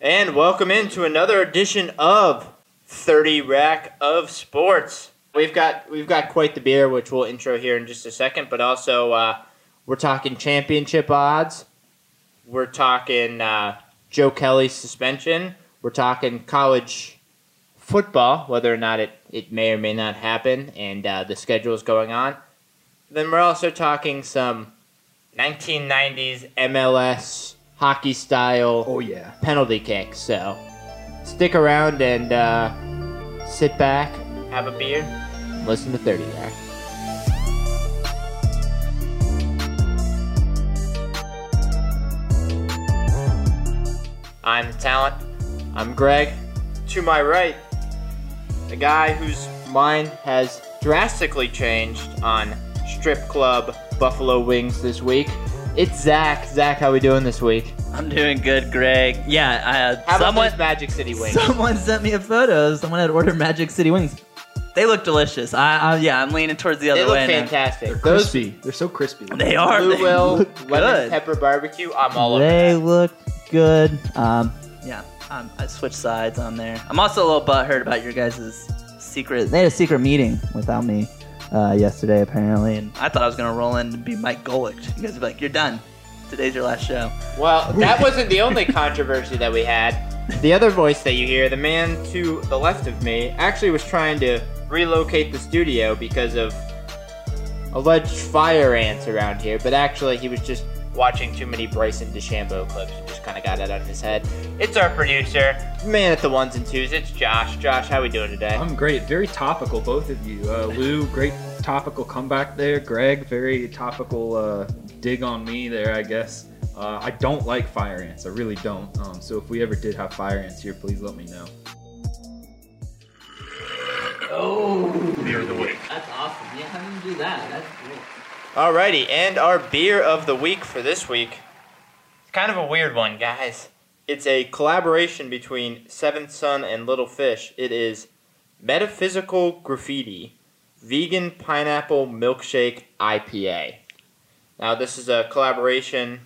And welcome into another edition of 30 Rack of Sports. We've got we've got quite the beer, which we'll intro here in just a second, but also uh, we're talking championship odds. We're talking uh, Joe Kelly's suspension. We're talking college football, whether or not it, it may or may not happen, and uh, the schedule is going on. Then we're also talking some 1990s MLS hockey style Oh yeah. penalty kick. So stick around and uh, sit back, have a beer, listen to 30 there. I'm the talent. I'm Greg. To my right, the guy whose mind has drastically changed on strip club buffalo wings this week. It's Zach. Zach, how we doing this week? I'm doing good, Greg. Yeah, uh, How about someone those Magic City wings? someone sent me a photo. Someone had ordered Magic City wings. They look delicious. I, I yeah, I'm leaning towards the other They look way. now. fantastic. They're Those crispy. They're so crispy. They are. Blue they Will look lemon good. pepper barbecue. I'm all over They that. look good. Um, yeah, um, I switched sides on there. I'm also a little butthurt about your guys' secret. They had a secret meeting without me uh, yesterday, apparently, and I thought I was gonna roll in and be Mike Golic. You guys would be like, "You're done. Today's your last show." Well, that wasn't the only controversy that we had. The other voice that you hear, the man to the left of me, actually was trying to relocate the studio because of alleged fire ants around here, but actually he was just watching too many Bryson DeChambeau clips and just kind of got it out of his head. It's our producer, man at the ones and twos. It's Josh. Josh, how are we doing today? I'm great. Very topical, both of you. Uh, Lou, great topical comeback there. Greg, very topical uh, dig on me there, I guess. Uh, I don't like fire ants. I really don't. Um, so if we ever did have fire ants here, please let me know. Oh, near the wake. That's awesome. Yeah, how did you do that? That's great. Alrighty, and our beer of the week for this week. It's kind of a weird one, guys. It's a collaboration between Seventh Son and Little Fish. It is Metaphysical Graffiti Vegan Pineapple Milkshake IPA. Now, this is a collaboration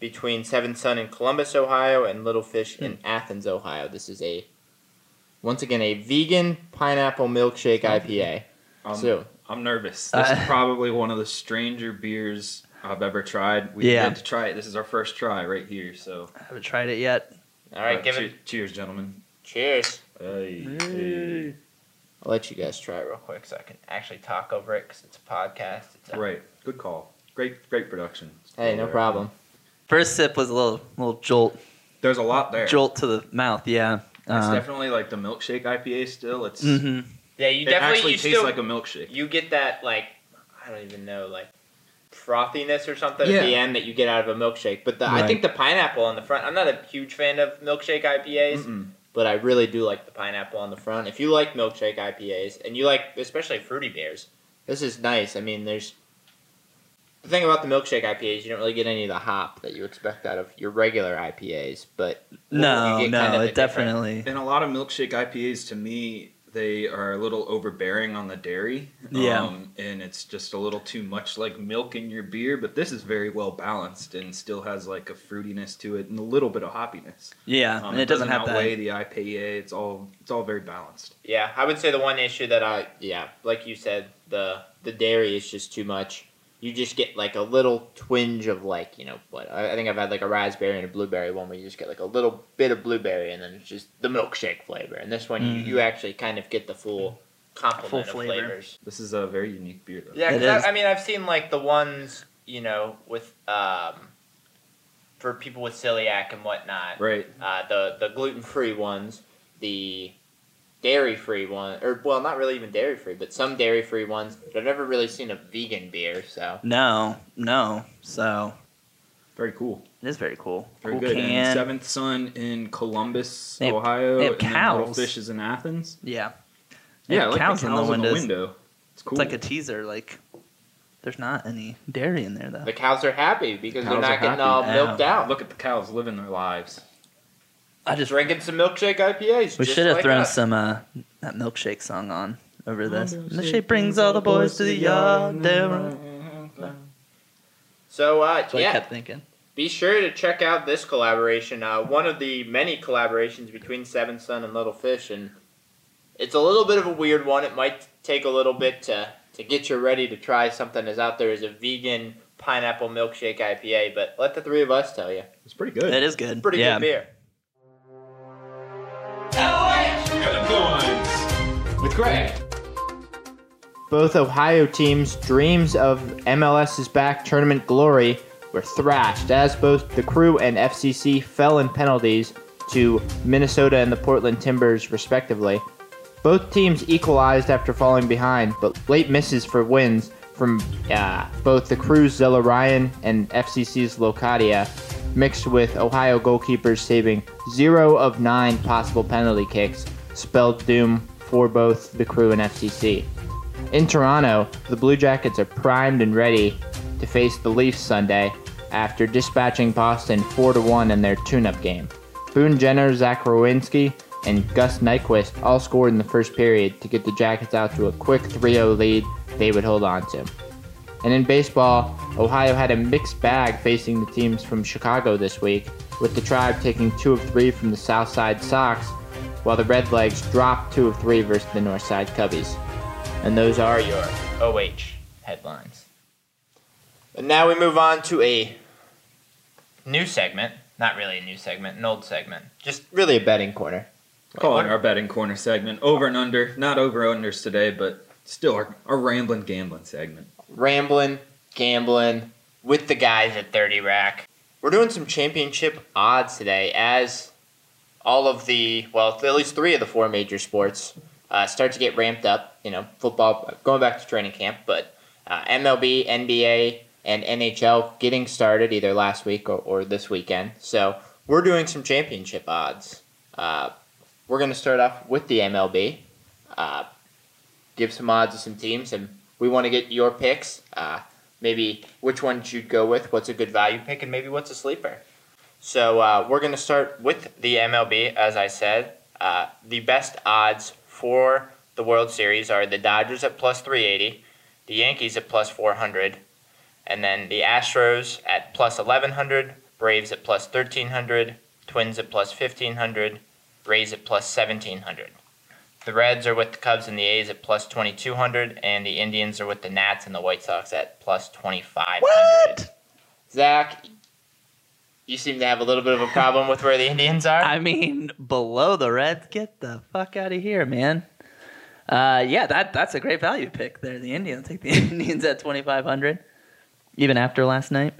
between Seventh Son in Columbus, Ohio, and Little Fish in Athens, Ohio. This is a, once again, a vegan pineapple milkshake IPA. Um, So- I'm nervous. This Uh, is probably one of the stranger beers I've ever tried. We Yeah. get to try it. This is our first try right here. So, I haven't tried it yet. All right, uh, give che- it. cheers, gentlemen. Cheers. Hey, hey. I'll let you guys try it real quick so I can actually talk over it because it's a podcast. It's a, Right, good call. Great, great production. Hey, no problem. First sip was a little little jolt There's a lot there. jolt to the mouth. Yeah. It's Uh, definitely like the milkshake IPA. Still, it's mhm. Yeah, you it definitely actually you tastes still like a milkshake. you get that like I don't even know like frothiness or something Yeah. at the end that you get out of a milkshake. But the, I think the pineapple on the front. I'm not a huge fan of milkshake IPAs, Mm-mm. but I really do like the pineapple on the front. If you like milkshake IPAs and you like especially fruity beers, this is nice. I mean, there's the thing about the milkshake IPAs, you don't really get any of the hop that you expect out of your regular IPAs, but No, you get no, kind of it definitely. And a lot of milkshake IPAs, to me, they are a little overbearing on the dairy. Yeah. Um, and it's just a little too much like milk in your beer. But this is very well balanced and still has like a fruitiness to it and a little bit of hoppiness. Yeah, Um, and it doesn't have outweigh that. the IPA. It's all it's all very balanced. Yeah, I would say the one issue that I yeah, like you said, the the dairy is just too much. You just get like a little twinge of like you know what I, I think I've had like a raspberry and a blueberry one where you just get like a little bit of blueberry and then it's just the milkshake flavor. And this one you, Mhm. you actually kind of get the full complement Full of flavor. flavors. This is a very unique beer, though. Yeah, It 'cause is. I, I mean I've seen like the ones you know with um for people with celiac and whatnot Right. uh, the the gluten free ones, the dairy free one, or well, not really even dairy free, but some dairy free ones. But I've never really seen a vegan beer, so No, no. So Very cool. it is very cool. Very cool good. Can. And Seventh Son in Columbus, They have- Ohio. they have and Little cows. Fish is in Athens. Yeah. They Yeah, like cows the in the in the window. It's cool. It's like a teaser. Like, there's not any dairy in there though. the cows are happy because they're not getting happy. all Yeah. milked out. Look at the cows living their lives. I just drinking some milkshake IPAs. we should have like thrown us. some uh that milkshake song on over this. Milkshake Milkshake brings all the boys to the yard. There. So uh, That's what I yeah, kept thinking. be sure to check out this collaboration. Uh, one of the many collaborations between Seventh Son and Little Fish, and it's a little bit of a weird one. It might take a little bit to to get you ready to try something as out there as a vegan pineapple milkshake IPA. But let the three of us tell you, It's pretty good. It is good. pretty yeah. good beer. With Greg. Both Ohio teams' dreams of MLS's back tournament glory were thrashed as both the crew and FCC fell in penalties to Minnesota and the Portland Timbers, respectively. Both teams equalized after falling behind, but late misses for wins from uh, both the crew's Zelarayán and FCC's Locadia, mixed with Ohio goalkeepers saving zero of nine possible penalty kicks, spelled doom for both the crew and FCC. In Toronto, the Blue Jackets are primed and ready to face the Leafs Sunday after dispatching Boston 4 1 in their tune up game. Boone Jenner, Zach Werenski, and Gus Nyquist all scored in the first period to get the Jackets out to a quick 3 0 lead they would hold on to. And in baseball, Ohio had a mixed bag facing the teams from Chicago this week, with the Tribe taking 2 of 3 from the Southside Sox, while the Redlegs dropped 2 of 3 versus the Northside Cubbies. And those are your OH headlines. And now we move on to a new segment. Not really a new segment, an old segment. Just really a betting corner. Call it our betting corner segment. Over and under. Not over unders today, but still our, our rambling gambling segment. Rambling, gambling with the guys at 30 Rack. We're doing some championship odds today as all of the, well, at least three of the four major sports uh, start to get ramped up. You know, football going back to training camp, but uh, MLB, NBA, and NHL getting started either last week or, or this weekend. So we're doing some championship odds. Uh, we're going to start off with the MLB. Uh, give some odds to some teams, and we want to get your picks. Uh, maybe which ones you'd go with, what's a good value pick, and maybe what's a sleeper. So uh, we're going to start with the MLB, as I said. Uh, the best odds for the World Series are the Dodgers at plus 380, the Yankees at plus 400, and then the Astros at plus 1100, Braves at plus 1300, Twins at plus 1500, Rays at plus 1700. The Reds are with the Cubs and the A's at plus 2200, and the Indians are with the Nats and the White Sox at plus 2500. What? Zach, you seem to have a little bit of a problem with where the Indians are. I mean, below the Reds, get the fuck out of here, man. Uh, yeah, that that's a great value pick there. The Indians take the Indians at twenty five hundred, even after last night.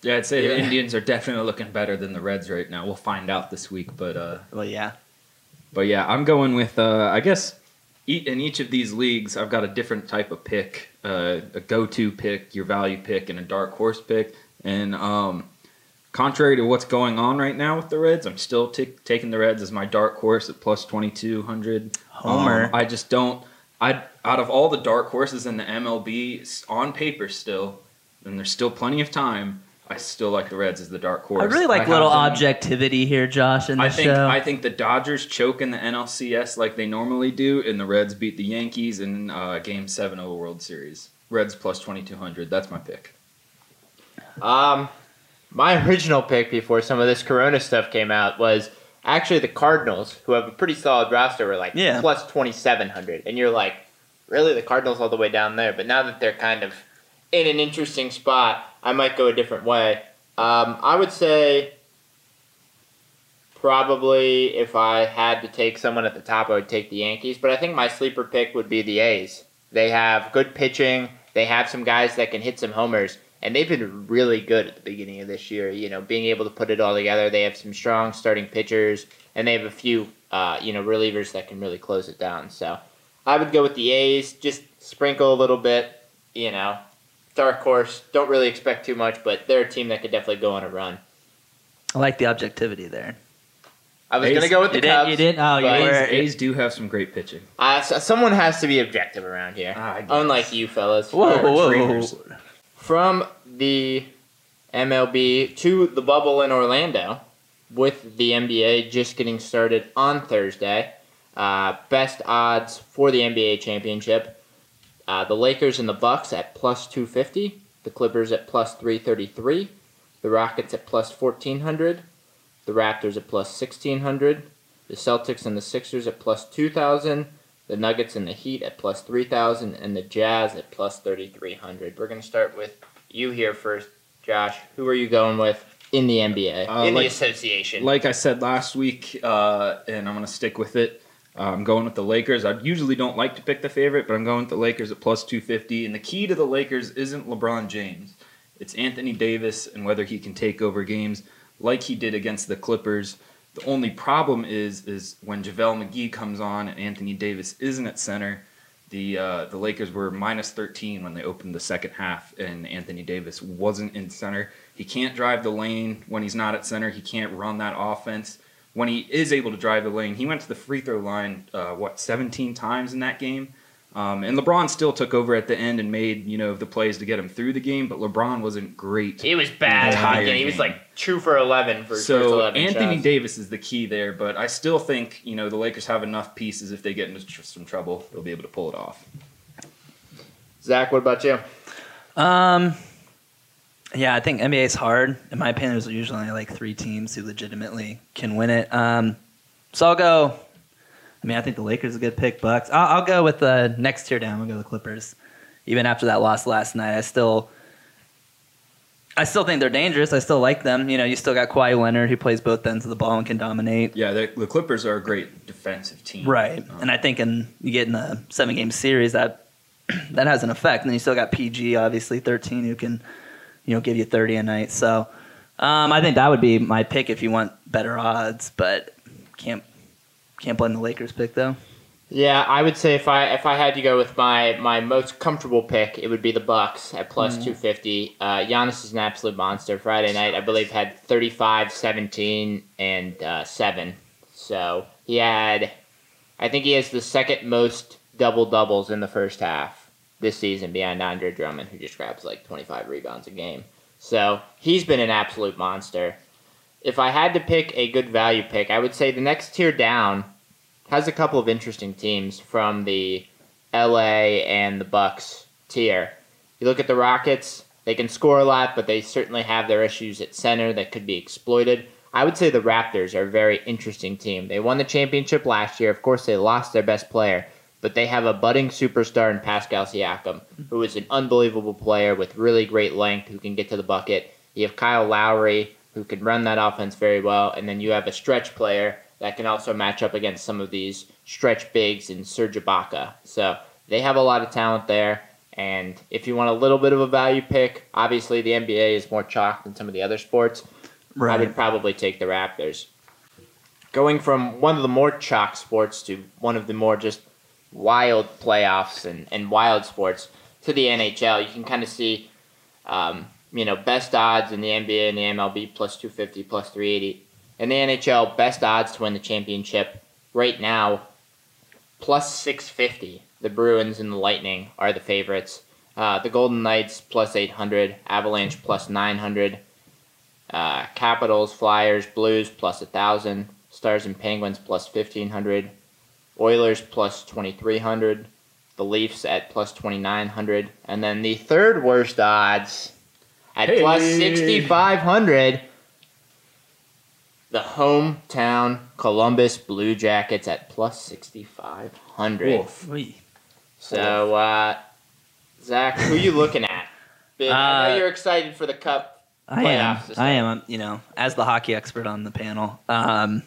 Yeah, I'd say the Indians are definitely looking better than the Reds right now. We'll find out this week, but uh, Well, yeah, but yeah, I'm going with uh, I guess in each of these leagues, I've got a different type of pick, uh, a go-to pick, your value pick, and a dark horse pick. And um, contrary to what's going on right now with the Reds, I'm still t- taking the Reds as my dark horse at plus 2200. Homer. Um, I just don't. I out of all the dark horses in the MLB on paper still, and there's still plenty of time. I still like the Reds as the dark horse. I really like have little them- objectivity here, Josh, in the I think show. I think the Dodgers choke in the NLCS like they normally do, and the Reds beat the Yankees in uh, Game Seven of the World Series. Reds plus twenty two hundred. That's my pick. Um, my original pick before some of this Corona stuff came out was actually the Cardinals, who have a pretty solid roster, were like Yeah. plus twenty seven hundred, and you're like, really, the Cardinals all the way down there. But now that they're kind of in an interesting spot, I might go a different way. Um, I would say probably if I had to take someone at the top, I would take the Yankees. But I think my sleeper pick would be the A's. They have good pitching. They have some guys that can hit some homers, and they've been really good at the beginning of this year. You know, being able to put it all together. They have some strong starting pitchers, and they have a few, uh, you know, relievers that can really close it down. So I would go with the A's. Just sprinkle a little bit. You know, dark horse. Don't really expect too much, but they're a team that could definitely go on a run. I like the objectivity there. I was A's- gonna go with the You didn't- Cubs. you didn't? Oh, you but- were- A's, A's do have some great pitching. Uh, so- someone has to be objective around here, Ah, unlike you fellas. Whoa, whoa, dreamers. whoa. From the MLB to the bubble in Orlando, with the NBA just getting started on Thursday. Uh, best odds for the NBA championship: uh, the Lakers and the Bucks at plus two fifty, the Clippers at plus 333, the Rockets at plus 1400, the Raptors at plus 1600, the Celtics and the Sixers at plus 2000, the Nuggets and the Heat at plus 3000, and the Jazz at plus 3300. We're going to start with you here first, Josh. Who are you going with in the NBA, Uh, in like- the association? Like I said last week, uh, and I'm going to stick with it. Uh, I'm going with the Lakers. I usually don't like to pick the favorite, but I'm going with the Lakers at plus 250. And the key to the Lakers isn't LeBron James, it's Anthony Davis and whether he can take over games like he did against the Clippers. The only problem is is when JaVale McGee comes on and Anthony Davis isn't at center. The uh, the Lakers were minus 13 when they opened the second half, and Anthony Davis wasn't in center. He can't drive the lane when he's not at center. He can't run that offense. When he is able to drive the lane, he went to the free throw line uh, what 17 times in that game. Um, and LeBron still took over at the end and made you know the plays to get him through the game, but LeBron wasn't great. he was bad. at the Entire beginning. He was like two for 11 for his So 11 Anthony shots. Davis is the key there, but I still think you know the Lakers have enough pieces. If they get into tr- some trouble, they'll be able to pull it off. Zach, what about you? Um, yeah, I think NBA is hard. In my opinion, there's usually only like three teams who legitimately can win it. Um, so I'll go. I mean, I think the Lakers is a good pick. Bucks. I'll, I'll go with the next tier down. I'll go the Clippers. Even after that loss last night, I still, I still think they're dangerous. I still like them. You know, you still got Kawhi Leonard who plays both ends of the ball and can dominate. Yeah, the, the Clippers are a great defensive team. Right. Um, And I think in you get in a seven game series that that has an effect. And then you still got PG obviously thirteen who can, you know, give you thirty a night. So um, I think that would be my pick if you want better odds, but can't can't blame the Lakers pick though. Yeah, I would say if I if I had to go with my my most comfortable pick, it would be the Bucks at plus 250. Uh, Giannis is an absolute monster. Friday night, I believe, had 35, 17, and uh, 7. So he had, I think he has the second most double doubles in the first half this season behind Andre Drummond, who just grabs like 25 rebounds a game. So he's been an absolute monster. If I had to pick a good value pick, I would say the next tier down has a couple of interesting teams from the LA and the Bucks tier. You look at the Rockets, they can score a lot, but they certainly have their issues at center that could be exploited. I would say the Raptors are a very interesting team. They won the championship last year. Of course, they lost their best player, but they have a budding superstar in Pascal Siakam, who is an unbelievable player with really great length who can get to the bucket. You have Kyle Lowry, who can run that offense very well, and then you have a stretch player that can also match up against some of these stretch bigs in Serge Ibaka. So they have a lot of talent there. And if you want a little bit of a value pick, obviously the NBA is more chalk than some of the other sports. I would probably take the Raptors. Going from one of the more chalk sports to one of the more just wild playoffs and, and wild sports to the NHL, you can kind of see, um, you know, best odds in the NBA and the MLB plus 250, plus 380. In the NHL, best odds to win the championship right now, plus 650. The Bruins and the Lightning are the favorites. Uh, the Golden Knights plus 800, Avalanche plus 900, uh, Capitals, Flyers, Blues plus 1,000, Stars and Penguins plus 1,500, Oilers plus 2,300, the Leafs at plus 2,900, and then the third worst odds at Hey. plus 6,500, the hometown Columbus Blue Jackets at plus 6,500. Wolf. So, uh, Zach, who are you looking at? Big, I know Uh, you're excited for the Cup. I am. I am. I'm, You know, as the hockey expert on the panel. Um,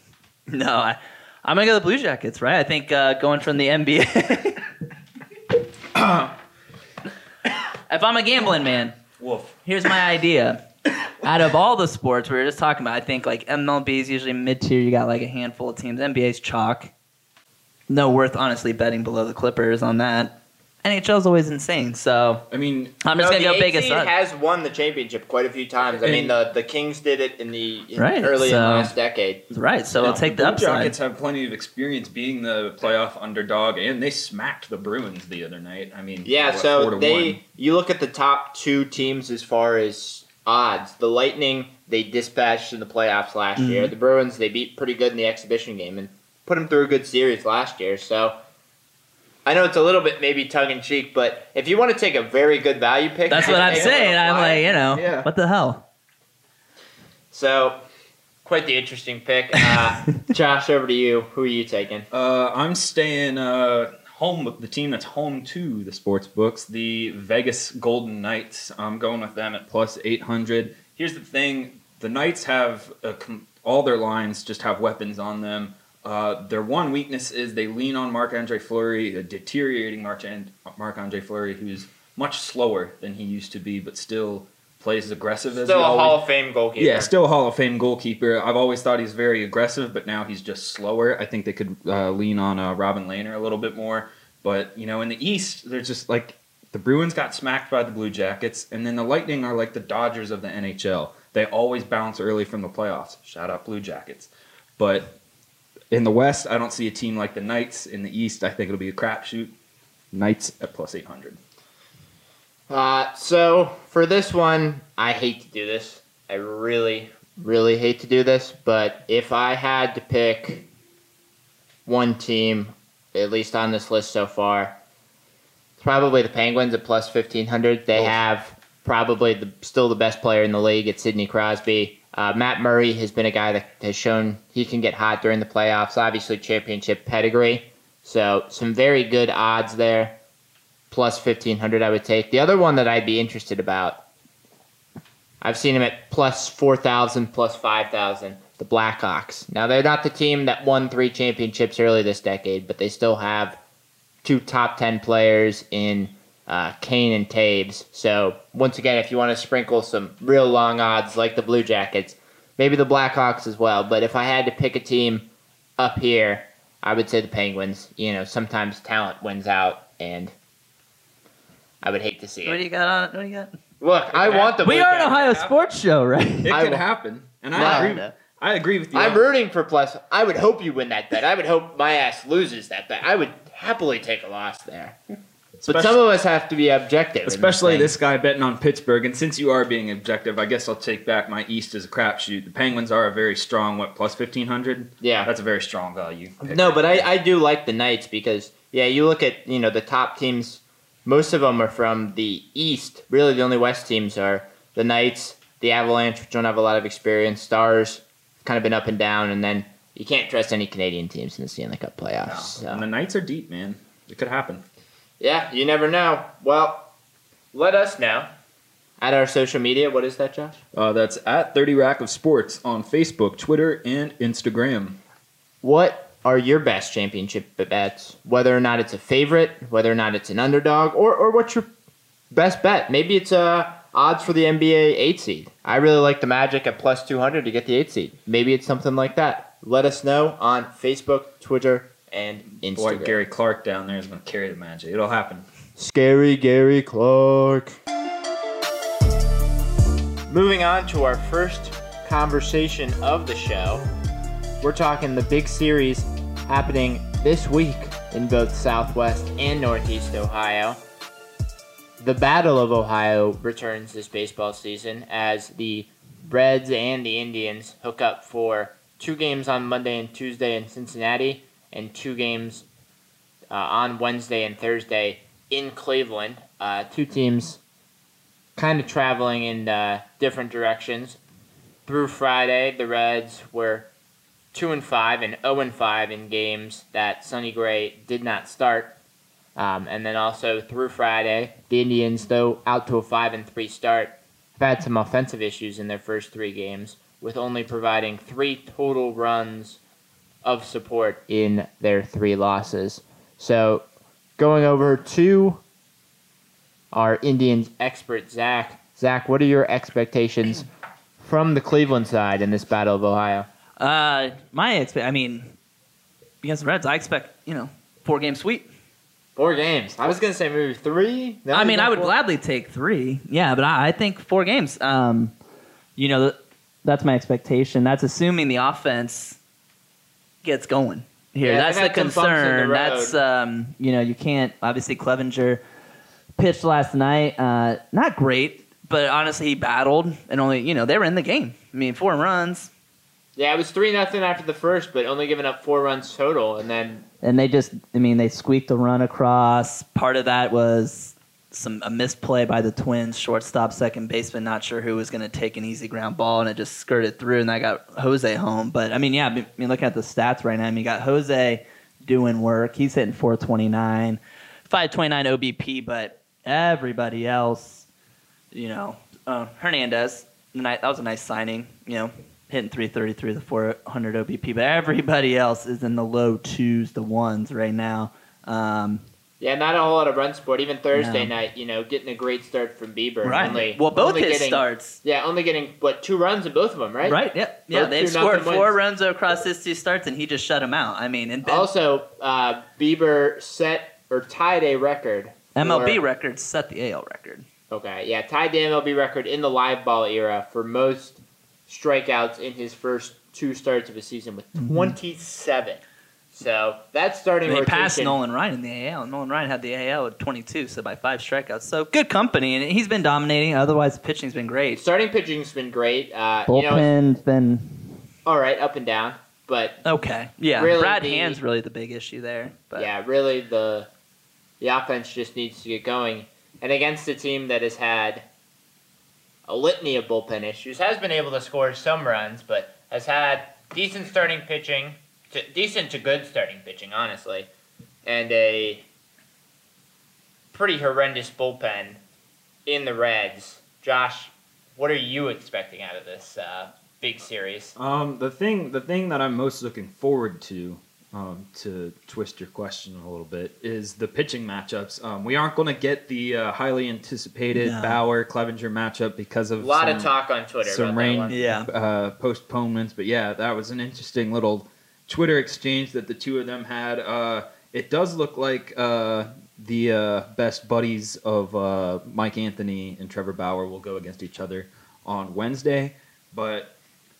no, I, I'm gonna go the Blue Jackets. Right. I think uh, going from the NBA. if I'm a gambling man, Wolf. here's my idea. Out of all the sports we were just talking about, I think like MLB is usually mid tier. You got like a handful of teams. NBA's chalk. No worth honestly betting below the Clippers on that. NHL's always insane. So I mean, I'm just No, gonna go eight biggest seed odds. has won the championship quite a few times. I And- mean, the the Kings did it in the in Right, early in so- the last decade. Right. So Yeah, I'll take the Blue upside. Jackets have plenty of experience being the playoff underdog, and they smacked the Bruins the other night. I mean, Yeah, what, so they one. you look at the top two teams as far as odds. The Lightning they dispatched in the playoffs last year. Mhm. The Bruins they beat pretty good in the exhibition game and put them through a good series last year. So I know it's a little bit maybe tongue in cheek, but if you want to take a very good value pick, That's what I'm take saying. I'm like, you know, Yeah. what the hell? So, quite the interesting pick. Uh, Josh, over to you. Who are you taking? Uh, I'm staying uh, home with the team that's home to the sports books, the Vegas Golden Knights. I'm going with them at plus 800. Here's the thing: the Knights have a com- all their lines just have weapons on them. Uh, their one weakness is they lean on Marc Andre Fleury, a deteriorating Marc Andre Fleury, who's much slower than he used to be, but still plays as aggressive as Still a always Hall of Fame goalkeeper. yeah, still a Hall of Fame goalkeeper. I've always thought he's very aggressive, but now he's just slower. I think they could uh, lean on uh, Robin Lehner a little bit more. But you know, in the East, they're just like the Bruins got smacked by the Blue Jackets, and then the Lightning are like the Dodgers of the NHL. They always bounce early from the playoffs. Shout out Blue Jackets. But in the West, I don't see a team like the Knights. In the East, I think it'll be a crapshoot. Knights at plus eight hundred. Uh, so for this one, I hate to do this. I really, really hate to do this. But if I had to pick one team, at least on this list so far, it's probably the Penguins at plus fifteen hundred. They Oh. have probably the, still the best player in the league at Sidney Crosby. Uh, Matt Murray has been a guy that has shown he can get hot during the playoffs. Obviously, championship pedigree. So some very good odds there plus 1500 I would take. The other one that I'd be interested about, I've seen him at plus 4000, plus 5000, the Blackhawks. Now, they're not the team that won three championships early this decade, but they still have two top 10 players in uh, Kane and Toews. So, once again, if you want to sprinkle some real long odds like the Blue Jackets, maybe the Blackhawks as well. But if I had to pick a team up here, I would say the Penguins. You know, sometimes talent wins out, and I would hate to see What do you got on it? What do you got? Look, I want the. We Blue are an Jackets. Ohio sports show, right? It I could will- happen, and No, I agree. no. I agree with you. I'm rooting for plus. I would hope you win that bet. I would hope my ass loses that bet. I would happily take a loss there. But some of us have to be objective. Especially this guy betting on Pittsburgh, and since you are being objective, I guess I'll take back my East as a crapshoot. The Penguins are a very strong, what plus fifteen hundred? Yeah. that's a very strong value. No, but I. I do like the Knights because yeah, you look at you know the top teams. Most of them are from the East. Really, the only West teams are the Knights, the Avalanche, which don't have a lot of experience. Stars, kind of been up and down, and then you can't trust any Canadian teams in the Stanley Cup playoffs. so. and the Knights are deep, man. It could happen. Yeah, you never know. Well, let us know at our social media. What is that, Josh? Uh, that's at Thirty Rack of Sports on Facebook, Twitter, and Instagram. What are your best championship bets? Whether or not it's a favorite, whether or not it's an underdog, or, or what's your best bet? Maybe it's uh, odds for the NBA 8 seed. I really like the Magic at plus 200 to get the 8 seed. Maybe it's something like that. Let us know on Facebook, Twitter, and Instagram. Boy, Gary Clark down there is going to carry the magic. It'll happen. Scary Gary Clark. Moving on to our first conversation of the show. We're talking the big series happening this week in both Southwest and Northeast Ohio. The Battle of Ohio returns this baseball season as the Reds and the Indians hook up for two games on Monday and Tuesday in Cincinnati and two games uh, on Wednesday and Thursday in Cleveland. Uh, two teams kind of traveling in uh, different directions. Through Friday, the Reds were two and five and zero and five in games that Sonny Gray did not start. Um, and then also through Friday, the Indians, though out to a five and three start, have had some offensive issues in their first three games, with only providing three total runs of support in their three losses. So, going over to our Indians expert, Zach. Zach, what are your expectations from the Cleveland side in this Battle of Ohio? Uh, my expect. I mean, against the Reds, I expect you know four game sweep. Four games. I was gonna say maybe three. I mean, I would four. gladly take three. Yeah, but I, I think four games. Um, you know, th- that's my expectation. That's assuming the offense gets going here. Yeah, that's the had some bumps in the concern. That's um, you know, you can't obviously Clevinger pitched last night. Uh, not great, but honestly, he battled and only you know they were in the game. I mean, four runs. Yeah, it was three nothing after the first, but only giving up four runs total, and then and they just I mean they squeaked the run across. Part of that was some a misplay by the Twins shortstop, second baseman, not sure who was going to take an easy ground ball, and it just skirted through, and that got Jose home. But I mean, yeah, I mean, looking at the stats right now, I mean, you got Jose doing work. He's hitting 429, 529 OBP, but everybody else, you know, uh, Hernandez, that was a nice signing, you know, hitting 333 the 400 OBP, but everybody else is in the low twos, the ones right now. Um, yeah, not a whole lot of run support. Even Thursday no. night, you know, getting a great start from Bieber. Right. Only, well, both only his getting, starts. Yeah, only getting what two runs in both of them, right? Right. Yeah. Yeah. Both they've scored four wins. runs across his two starts, and he just shut them out. I mean, and ben, also uh, Bieber set or tied a record. MLB for, record set the AL record. Okay. Yeah, tied the MLB record in the live ball era for most strikeouts in his first two starts of a season with mm-hmm. 27. So that's starting. They rotation. passed Nolan Ryan in the AL. Nolan Ryan had the AL at 22, so by five strikeouts. So good company, and he's been dominating. Otherwise, the pitching's been great. Starting pitching's been great. Uh, Bullpen's you know, been all right, up and down, but okay, yeah. Really Brad the, Hand's really the big issue there. But. Yeah, really the the offense just needs to get going, and against a team that has had a litany of bullpen issues, has been able to score some runs, but has had decent starting pitching to, decent to good starting pitching, honestly, and a pretty horrendous bullpen in the Reds. Josh, what are you expecting out of this uh, big series? Um, the thing, the thing that I'm most looking forward to, um, to twist your question a little bit, is the pitching matchups. Um, we aren't going to get the uh, highly anticipated no. Bauer Clevinger matchup because of a lot some, of talk on Twitter. Some rain, yeah, uh, postponements. But yeah, that was an interesting little Twitter exchange that the two of them had. Uh, it does look like uh, the uh, best buddies of uh, Mike Anthony and Trevor Bauer will go against each other on Wednesday. But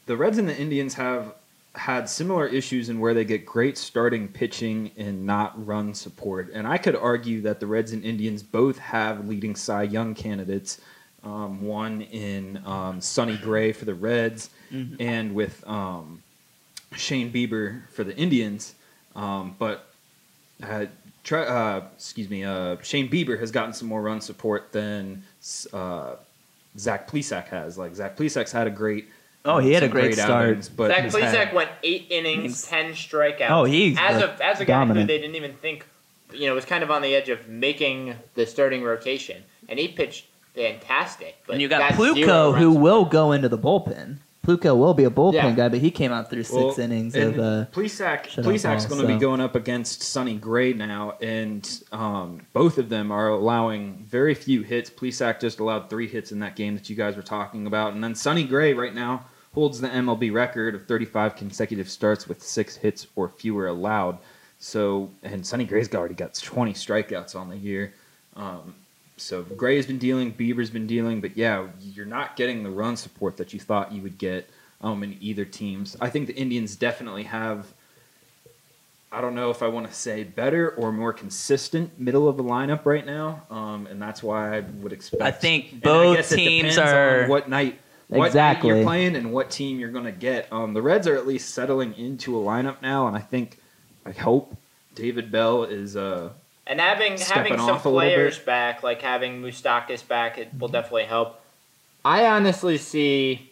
the Reds and the Indians have had similar issues in where they get great starting pitching and not run support. And I could argue that the Reds and Indians both have leading Cy Young candidates. Um, one in um, Sonny Gray for the Reds, mm-hmm. and with um, Shane Bieber for the Indians, um, but uh, try, uh, excuse me, uh, Shane Bieber has gotten some more run support than uh, Zach Plesac has. Like Zach Plesac's had a great. Oh, he had a great, great start. Outings, but Zach Plesac had, went eight innings, ten strikeouts. Oh, he's as a as a guy who they didn't even think, you know, was kind of on the edge of making the starting rotation, and he pitched fantastic. and you got Plutko, who will go into the bullpen. Plutko will be a bullpen yeah. guy, but he came out through six well, innings of. Uh, Plesac, Plesac's going to so. be going up against Sonny Gray now, and um, both of them are allowing very few hits. Plesac just allowed three hits in that game that you guys were talking about, and then Sonny Gray right now holds the MLB record of 35 consecutive starts with six hits or fewer allowed. So, and Sonny Gray's already got 20 strikeouts on the year. Um, so Gray has been dealing, Bieber's been dealing, but yeah, you're not getting the run support that you thought you would get um, in either teams. I think the Indians definitely have. I don't know if I want to say better or more consistent middle of the lineup right now, um, and that's why I would expect. I think both I teams are what night. What exactly. you're playing and what team you're going to get. Um, the Reds are at least settling into a lineup now, and I think, I hope David Bell is uh, and having having some players back, like having Moustakas back, it will definitely help. I honestly see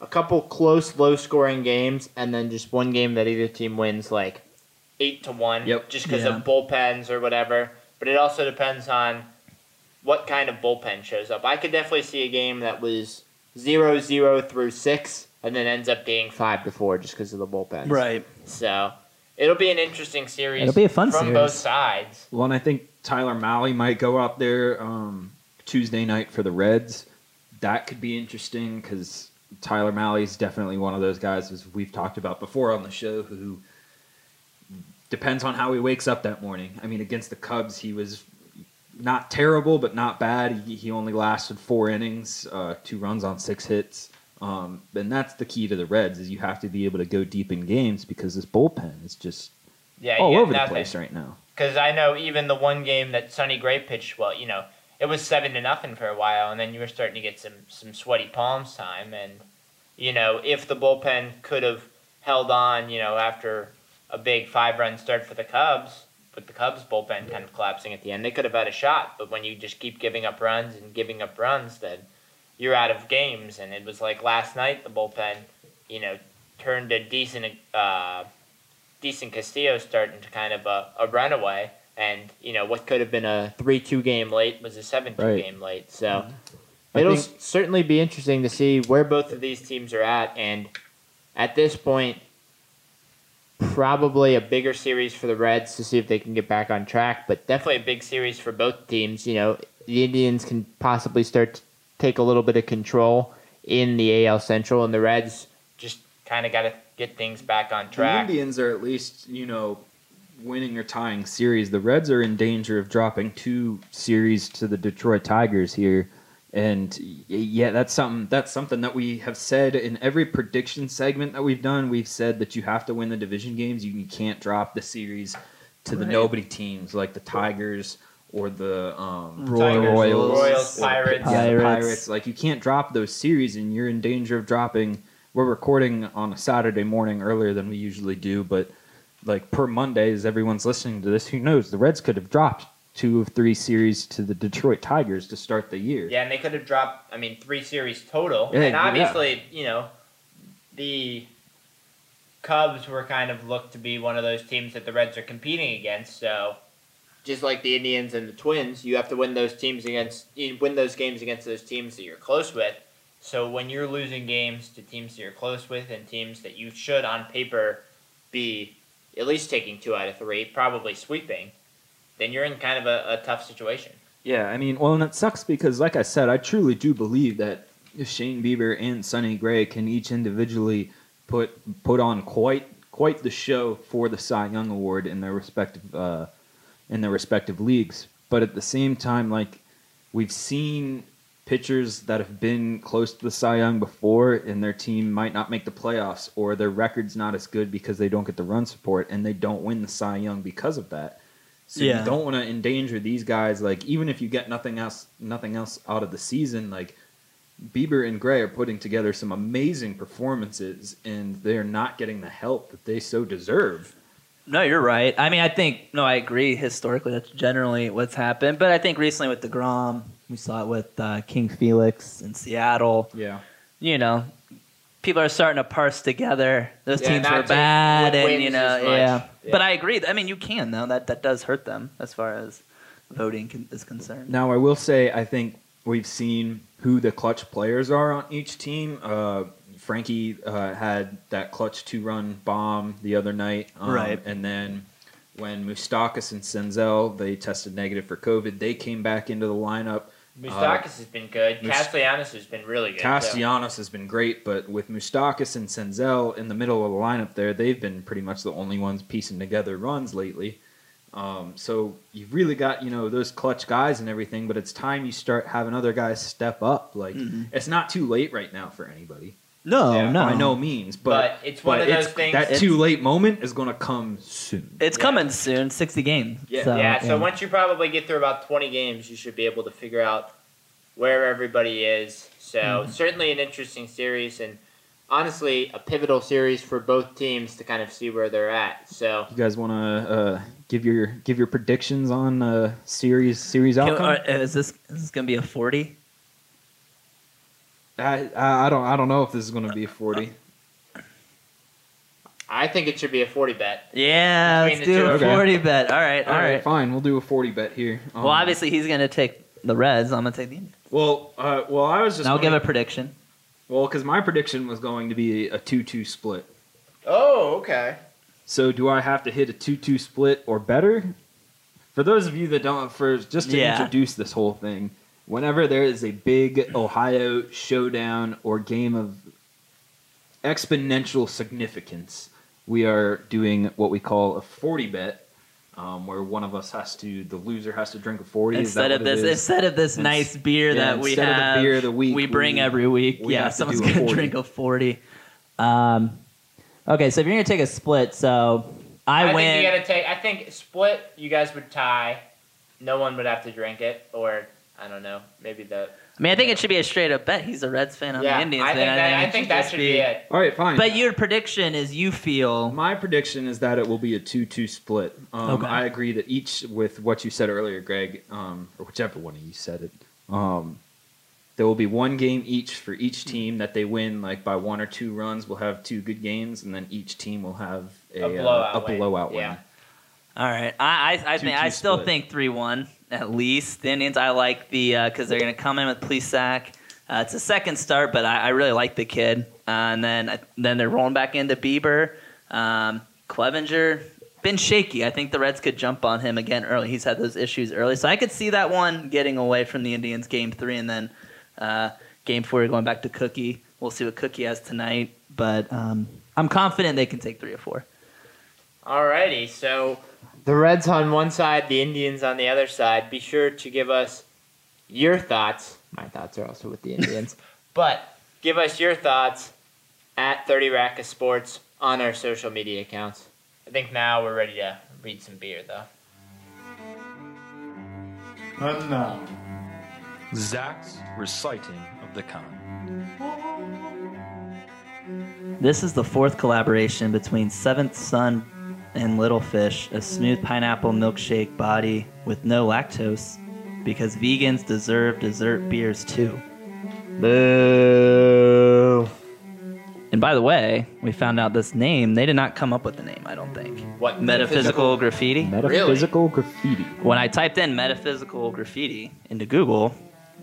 a couple close, low scoring games, and then just one game that either team wins like eight to one, yep. just because yeah. of bullpens or whatever. But it also depends on what kind of bullpen shows up. I could definitely see a game that was 0-0 through six, and then ends up being five to four just because of the bullpens. Right. So It'll be an interesting series. It'll be a fun from series. both sides. Well, and I think Tyler Mahle might go out there um, Tuesday night for the Reds. That could be interesting because Tyler Mahle is definitely one of those guys, as we've talked about before on the show, who depends on how he wakes up that morning. I mean, against the Cubs, he was not terrible, but not bad. He, he only lasted four innings, uh, two runs on six hits. Um, and that's the key to the Reds is you have to be able to go deep in games because this bullpen is just yeah, all over nothing. the place right now. Because I know even the one game that Sonny Gray pitched, well, you know, it was seven to nothing for a while, and then you were starting to get some some sweaty palms time, and you know, if the bullpen could have held on, you know, after a big five run start for the Cubs, with the Cubs bullpen kind of collapsing at the end, they could have had a shot. But when you just keep giving up runs and giving up runs, then you're out of games. And it was like last night, the bullpen, you know, turned a decent, uh, decent Castillo start into kind of a, a runaway. And, you know, what could have been a 3 2 game late was a 7 2 Right. game late. So I it'll think- certainly be interesting to see where both of these teams are at. And at this point, probably a bigger series for the Reds to see if they can get back on track, but definitely a big series for both teams. You know, the Indians can possibly start to take a little bit of control in the AL Central, and the Reds just kind of got to get things back on track. The. Indians are at least, you know, winning or tying series. The Reds are in danger of dropping two series to the Detroit Tigers here. And yeah, that's something that's something that we have said in every prediction segment that we've done. We've said that you have to win the division games. You, you can't drop the series to the Right. nobody teams like the Tigers or the um, Royals. Royals, Royals, or the Pirates. yeah, the Pirates. Pirates. Like you can't drop those series, and you're in danger of dropping. We're recording on a Saturday morning earlier than we usually do, but like per Monday, as everyone's listening to this, who knows? The Reds could have dropped two of three series to the Detroit Tigers to start the year. Yeah, and they could have dropped, I mean, three series total. Yeah, and yeah. obviously, you know, the Cubs were kind of looked to be one of those teams that the Reds are competing against. So, just like the Indians and the Twins, you have to win those teams against, you win those games against those teams that you're close with. So when you're losing games to teams that you're close with and teams that you should on paper be at least taking two out of three, probably sweeping, then you're in kind of a, a tough situation. Yeah, I mean, well, and it sucks because, like I said, I truly do believe that Shane Bieber and Sonny Gray can each individually put put on quite quite the show for the Cy Young Award in their respective uh, in their respective leagues. But at the same time, like we've seen pitchers that have been close to the Cy Young before, and their team might not make the playoffs, or their record's not as good because they don't get the run support, and they don't win the Cy Young because of that. So Yeah. you don't want to endanger these guys. Like even if you get nothing else, nothing else out of the season, like Bieber and Gray are putting together some amazing performances, and they're not getting the help that they so deserve. No, you're right. I mean, I think no, I agree. Historically, that's generally what's happened. But I think recently with Degrom, we saw it with uh, King Felix in Seattle. Yeah, You know, people are starting to parse together. Those Yeah, teams not were bad, and you know, yeah. Yeah. But I agree. I mean, you can though. That that does hurt them as far as voting con- is concerned. Now, I will say, I think we've seen who the clutch players are on each team. Uh, Frankie uh, had that clutch two-run bomb the other night, um, Right. And then when Moustakas and Senzel they tested negative for COVID, they came back into the lineup. Moustakas has been good. Mus- Castellanos has been really good. too. Castellanos has been great, but with Moustakas and Senzel in the middle of the lineup there, they've been pretty much the only ones piecing together runs lately. Um, so you've really got you know those clutch guys and everything, but it's time you start having other guys step up. Like Mhm. it's not too late right now for anybody No, Yeah, no, by no means, but, But it's one of it's- those things- that too late moment is going to come soon. It's Yeah. coming soon. Sixty games. Yeah. So, yeah, so once you probably get through about 20 games, you should be able to figure out where everybody is. So, Mhm. certainly an interesting series and honestly a pivotal series for both teams to kind of see where they're at. So, You guys want to uh, give your give your predictions on uh, series series Can- outcome? uh, is this is this gonna be a forty? I, I I don't I don't know if this is going to be a forty. I think it should be a 40 bet. Yeah, let's do a Okay. forty bet. All right, All all right, right. fine. We'll do a forty bet here. Um, Well, obviously he's gonna take the Reds. I'm gonna take the Indians. Well, uh, well, I was just. And I'll give a prediction. Well, because my prediction was going to be a two-two split. Oh, okay. So, do I have to hit a two-two split or better? For those of you that don't, for just to Yeah. introduce this whole thing, whenever there is a big Ohio showdown or game of exponential significance, we are doing what we call a forty bet. Um, where one of us has to, the loser has to drink a forty. Instead of this, instead of this Ins- nice beer yeah, that we instead of the have, beer of the week, we bring we- every week. we yeah, someone's gonna 40. drink a forty. Um, okay, so if you're gonna take a split, so I, I, win. think you got to take, I think split, you guys would tie. No one would have to drink it. Or, I don't know, maybe the. I mean, I think it should be a straight up bet. He's a Reds fan. I'm yeah, the Indians I think fan. that, I it think that just should be it. All right, fine. But your prediction is you feel My prediction is that it will be a 2 2 split. Um, Okay. I agree that each, with what you said earlier, Greg, um, or whichever one of you said it, um, there will be one game each for each team that they win like by one or two runs. We'll have two good games, and then each team will have a, A uh, blowout a win. blowout win. Yeah. All right, I I, I think I 2-2 still split. think three one at least. The Indians, I like the because they're gonna come in with Plesac. Uh, it's a second start, but I, I really like the kid. Uh, and then I- then they're rolling back into Bieber, um, Clevinger. Been shaky. I think the Reds could jump on him again early. He's had those issues early, so I could see that one getting away from the Indians game three, and then uh, game four going back to Cookie. We'll see what Cookie has tonight, but um, I'm confident they can take three or four. Alrighty, so the Reds on one side, the Indians on the other side. Be sure to give us your thoughts. My thoughts are also with the Indians, but give us your thoughts at 30 Rack of Sports on our social media accounts. I think now we're ready to read some beer, though. And now, Zach's reciting of the con. This is the fourth collaboration between Seventh Son and Little Fish, a smooth pineapple milkshake body with no lactose, because vegans deserve dessert beers too. Boo! And by the way, we found out this name, they did not come up with the name, I don't think. What Metaphysical graffiti. Metaphysical graffiti. When I typed in metaphysical graffiti into Google,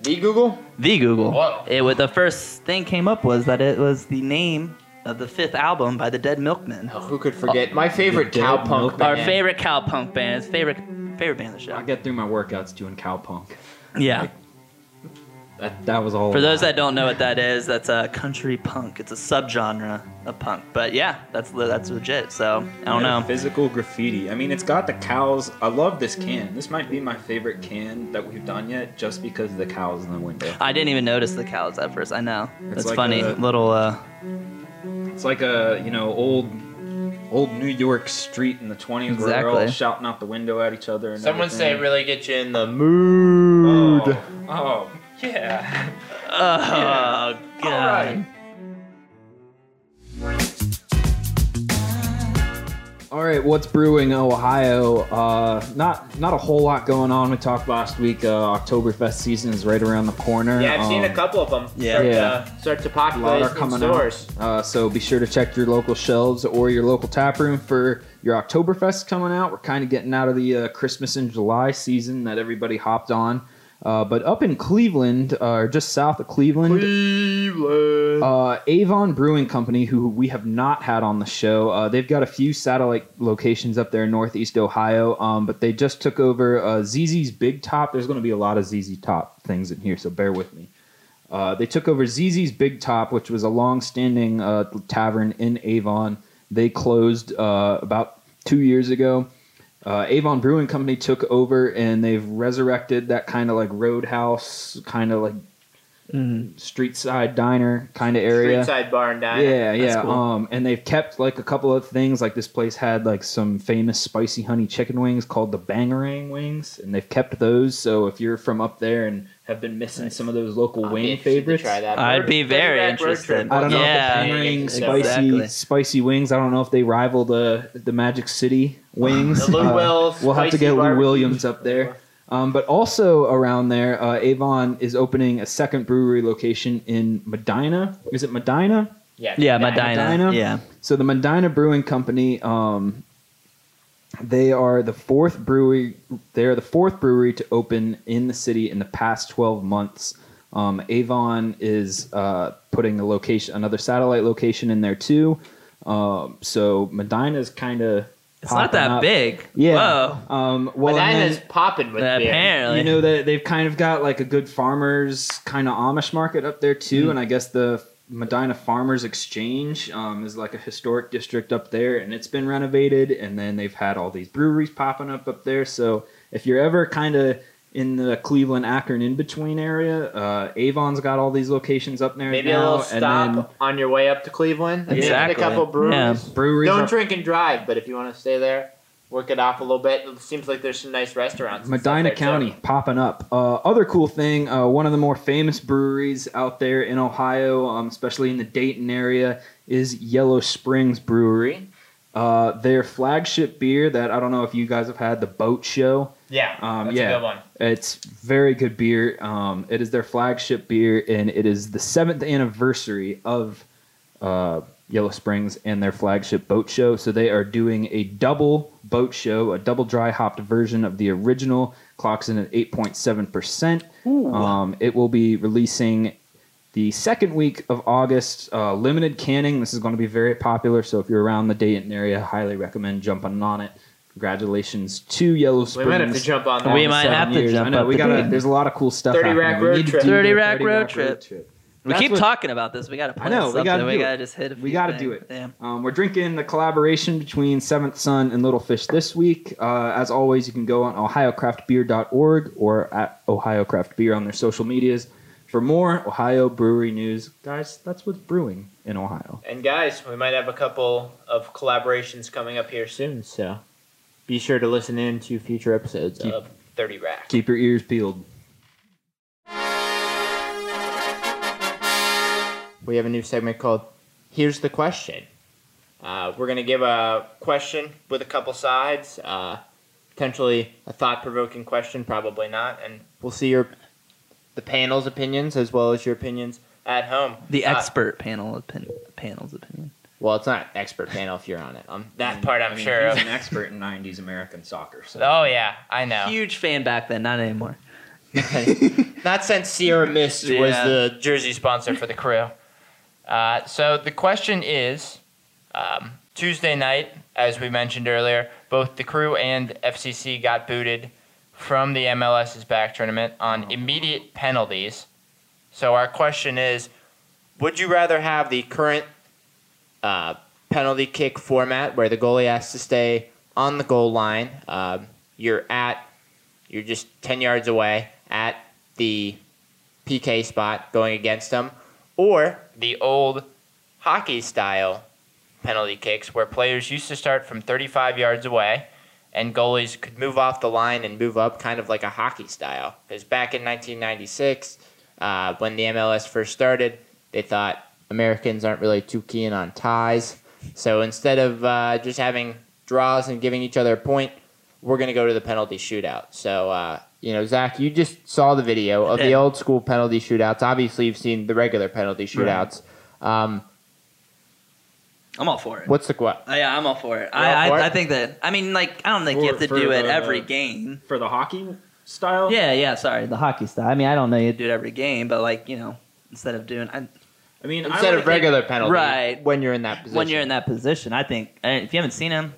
The Google? the Google, Whoa. it was the first thing came up was that it was the name of the fifth album by the Dead Milkmen. Oh, who could forget my favorite The Dead cowpunk Milk- band? Our favorite cowpunk band, his favorite favorite band of the show. I show. get through my workouts doing cowpunk. Yeah. That, that was all. For those that don't know what that is, that's a country punk. It's a subgenre of punk. But yeah, that's le- that's legit. So I don't know. Physical graffiti. I mean, it's got the cows. I love this can. This might be my favorite can that we've done yet, just because of the cows in the window. I didn't even notice the cows at first. I know. It's That's like funny. a- Little uh It's like a you know old, old New York street in the twenties where they're all shouting out the window at each other. And Someone say really get you in the mood. Oh, oh yeah. Oh god. Alright. What's brewing Ohio? Uh, not not a whole lot going on. We talked last week. Uh, Oktoberfest season is right around the corner. Yeah, I've seen a Um, couple of them. Yeah. start, Yeah. To, start to A lot populate are in coming stores. out. Uh, so be sure to check your local shelves or your local tap room for your Oktoberfest coming out. We're kind of getting out of the uh, Christmas in July season that everybody hopped on. Uh, but up in Cleveland, uh, or just south of Cleveland, Cleveland. uh, Avon Brewing Company, who we have not had on the show, uh, they've got a few satellite locations up there in Northeast Ohio, um, but they just took over uh, ZZ's Big Top. There's going to be a lot of ZZ Top things in here, so bear with me. Uh, they took over ZZ's Big Top, which was a long-standing uh, tavern in Avon. They closed uh, about two years ago. Uh, Avon Brewing Company took over, and they've resurrected that kind of like roadhouse, kind of like Mhm. street side diner kind of area. Street side bar and diner. Yeah, That's yeah. cool. Um, and they've kept like a couple of things. Like this place had like some famous spicy honey chicken wings called the Bangarang wings, and they've kept those. So if you're from up there and have been missing some of those local I'll wing favorites, Try that. I'd Road- be very interested. I don't know Yeah. if the Bangarang Exactly. spicy Exactly. spicy wings. I don't know if they rival the the Magic City wings. The Lou Uh, Will we'll have to spicy get Lou barbecue. Williams up there. Um, but also around there, uh, Avon is opening a second brewery location in Medina. Is it Medina? Yeah, Yeah, Medina. Medina? Yeah. So the Medina Brewing Company, um, they are the fourth brewery. They are the fourth brewery to open in the city in the past twelve months. Um, Avon is uh, putting a location, another satellite location in there too. Um, so Medina is kind of It's not that big. Yeah. Whoa. Um, well, and Medina's popping with beer. Apparently. you know that they've kind of got like a good farmers kind of Amish market up there too, and I guess the Medina Farmers Exchange um, is like a historic district up there, and it's been renovated, and then they've had all these breweries popping up up there. So if you're ever kind of in the Cleveland Akron in between area, uh, Avon's got all these locations up there Maybe a now, little and stop then on your way up to Cleveland. and Exactly. A couple breweries. Yeah. breweries. Don't are- drink and drive, but if you want to stay there, work it off a little bit. It seems like there's some nice restaurants. Medina there, too. County popping up. Uh, other cool thing, uh, one of the more famous breweries out there in Ohio, um, especially in the Dayton area, is Yellow Springs Brewery. Uh, their flagship beer that I don't know if you guys have had, the Boat Show. Yeah, Um, that's yeah. a good one. It's very good beer. Um, it is their flagship beer, and it is the seventh anniversary of uh, Yellow Springs and their flagship boat show. So they are doing a double boat show, a double dry hopped version of the original. Clocks in at 8.7%. Um, it will be releasing the second week of August. Uh, limited canning. This is going to be very popular. So if you're around the Dayton area, highly recommend jumping on it. Congratulations to Yellow Springs. We might have to jump on that. We might seven have to years. jump I know up we gotta. game. There's a lot of cool stuff. 30 happening. rack We road trip. 30 rack road trip. We That's keep what- talking about this. We got to plan I know, we something. gotta we got to just hit a few We got to do it. Damn. Um, we're drinking the collaboration between Seventh Son and Little Fish this week. Uh, as always, you can go on ohiocraftbeer.org or at OhioCraftBeer on their social medias for more Ohio brewery news. Guys, that's what's brewing in Ohio. And guys, we might have a couple of collaborations coming up here soon, so be sure to listen in to future episodes Keep- of 30 Rack. Keep your ears peeled. We have a new segment called Here's the Question. Uh, we're going to give a question with a couple sides, uh, potentially a thought provoking question, probably not, and we'll see your the panel's opinions as well as your opinions at home. The Uh, expert panel opinion, panel's opinion. Well, it's not an expert panel if you're on it. Um, that part I'm I mean, sure He's of. an expert in '90s American soccer. So. Oh, yeah, I know. Huge fan back then, not anymore. Not since Sierra Mist was the jersey sponsor for the crew. Uh, so the question is um, Tuesday night, as we mentioned earlier, both the crew and FCC got booted from the MLS's back tournament on immediate penalties. So our question is Would you rather have the current uh, penalty kick format where the goalie has to stay on the goal line? Um, you're at, you're just 10 yards away at the PK spot going against them, or the old hockey style penalty kicks where players used to start from 35 yards away and goalies could move off the line and move up kind of like a hockey style. Because back in 1996, uh, when the MLS first started, they thought Americans aren't really too keen on ties. So instead of uh, just having draws and giving each other a point, we're going to go to the penalty shootout. So, uh, you know, Zach, you just saw the video of the old school penalty shootouts. Obviously, you've seen the regular penalty shootouts. Um, I'm all for it. what's the what? Uh, yeah, I'm all for it. I, all for I, it? I think that. I mean, like, I don't think you have to for do it the- every game. For the hockey style, Yeah, yeah. Sorry, the hockey style. I mean, I don't know you do it every game, but like, you know, instead of doing, I, I mean, Instead like of regular penalty, Right. When you're in that position, when you're in that position, I think if you haven't seen him,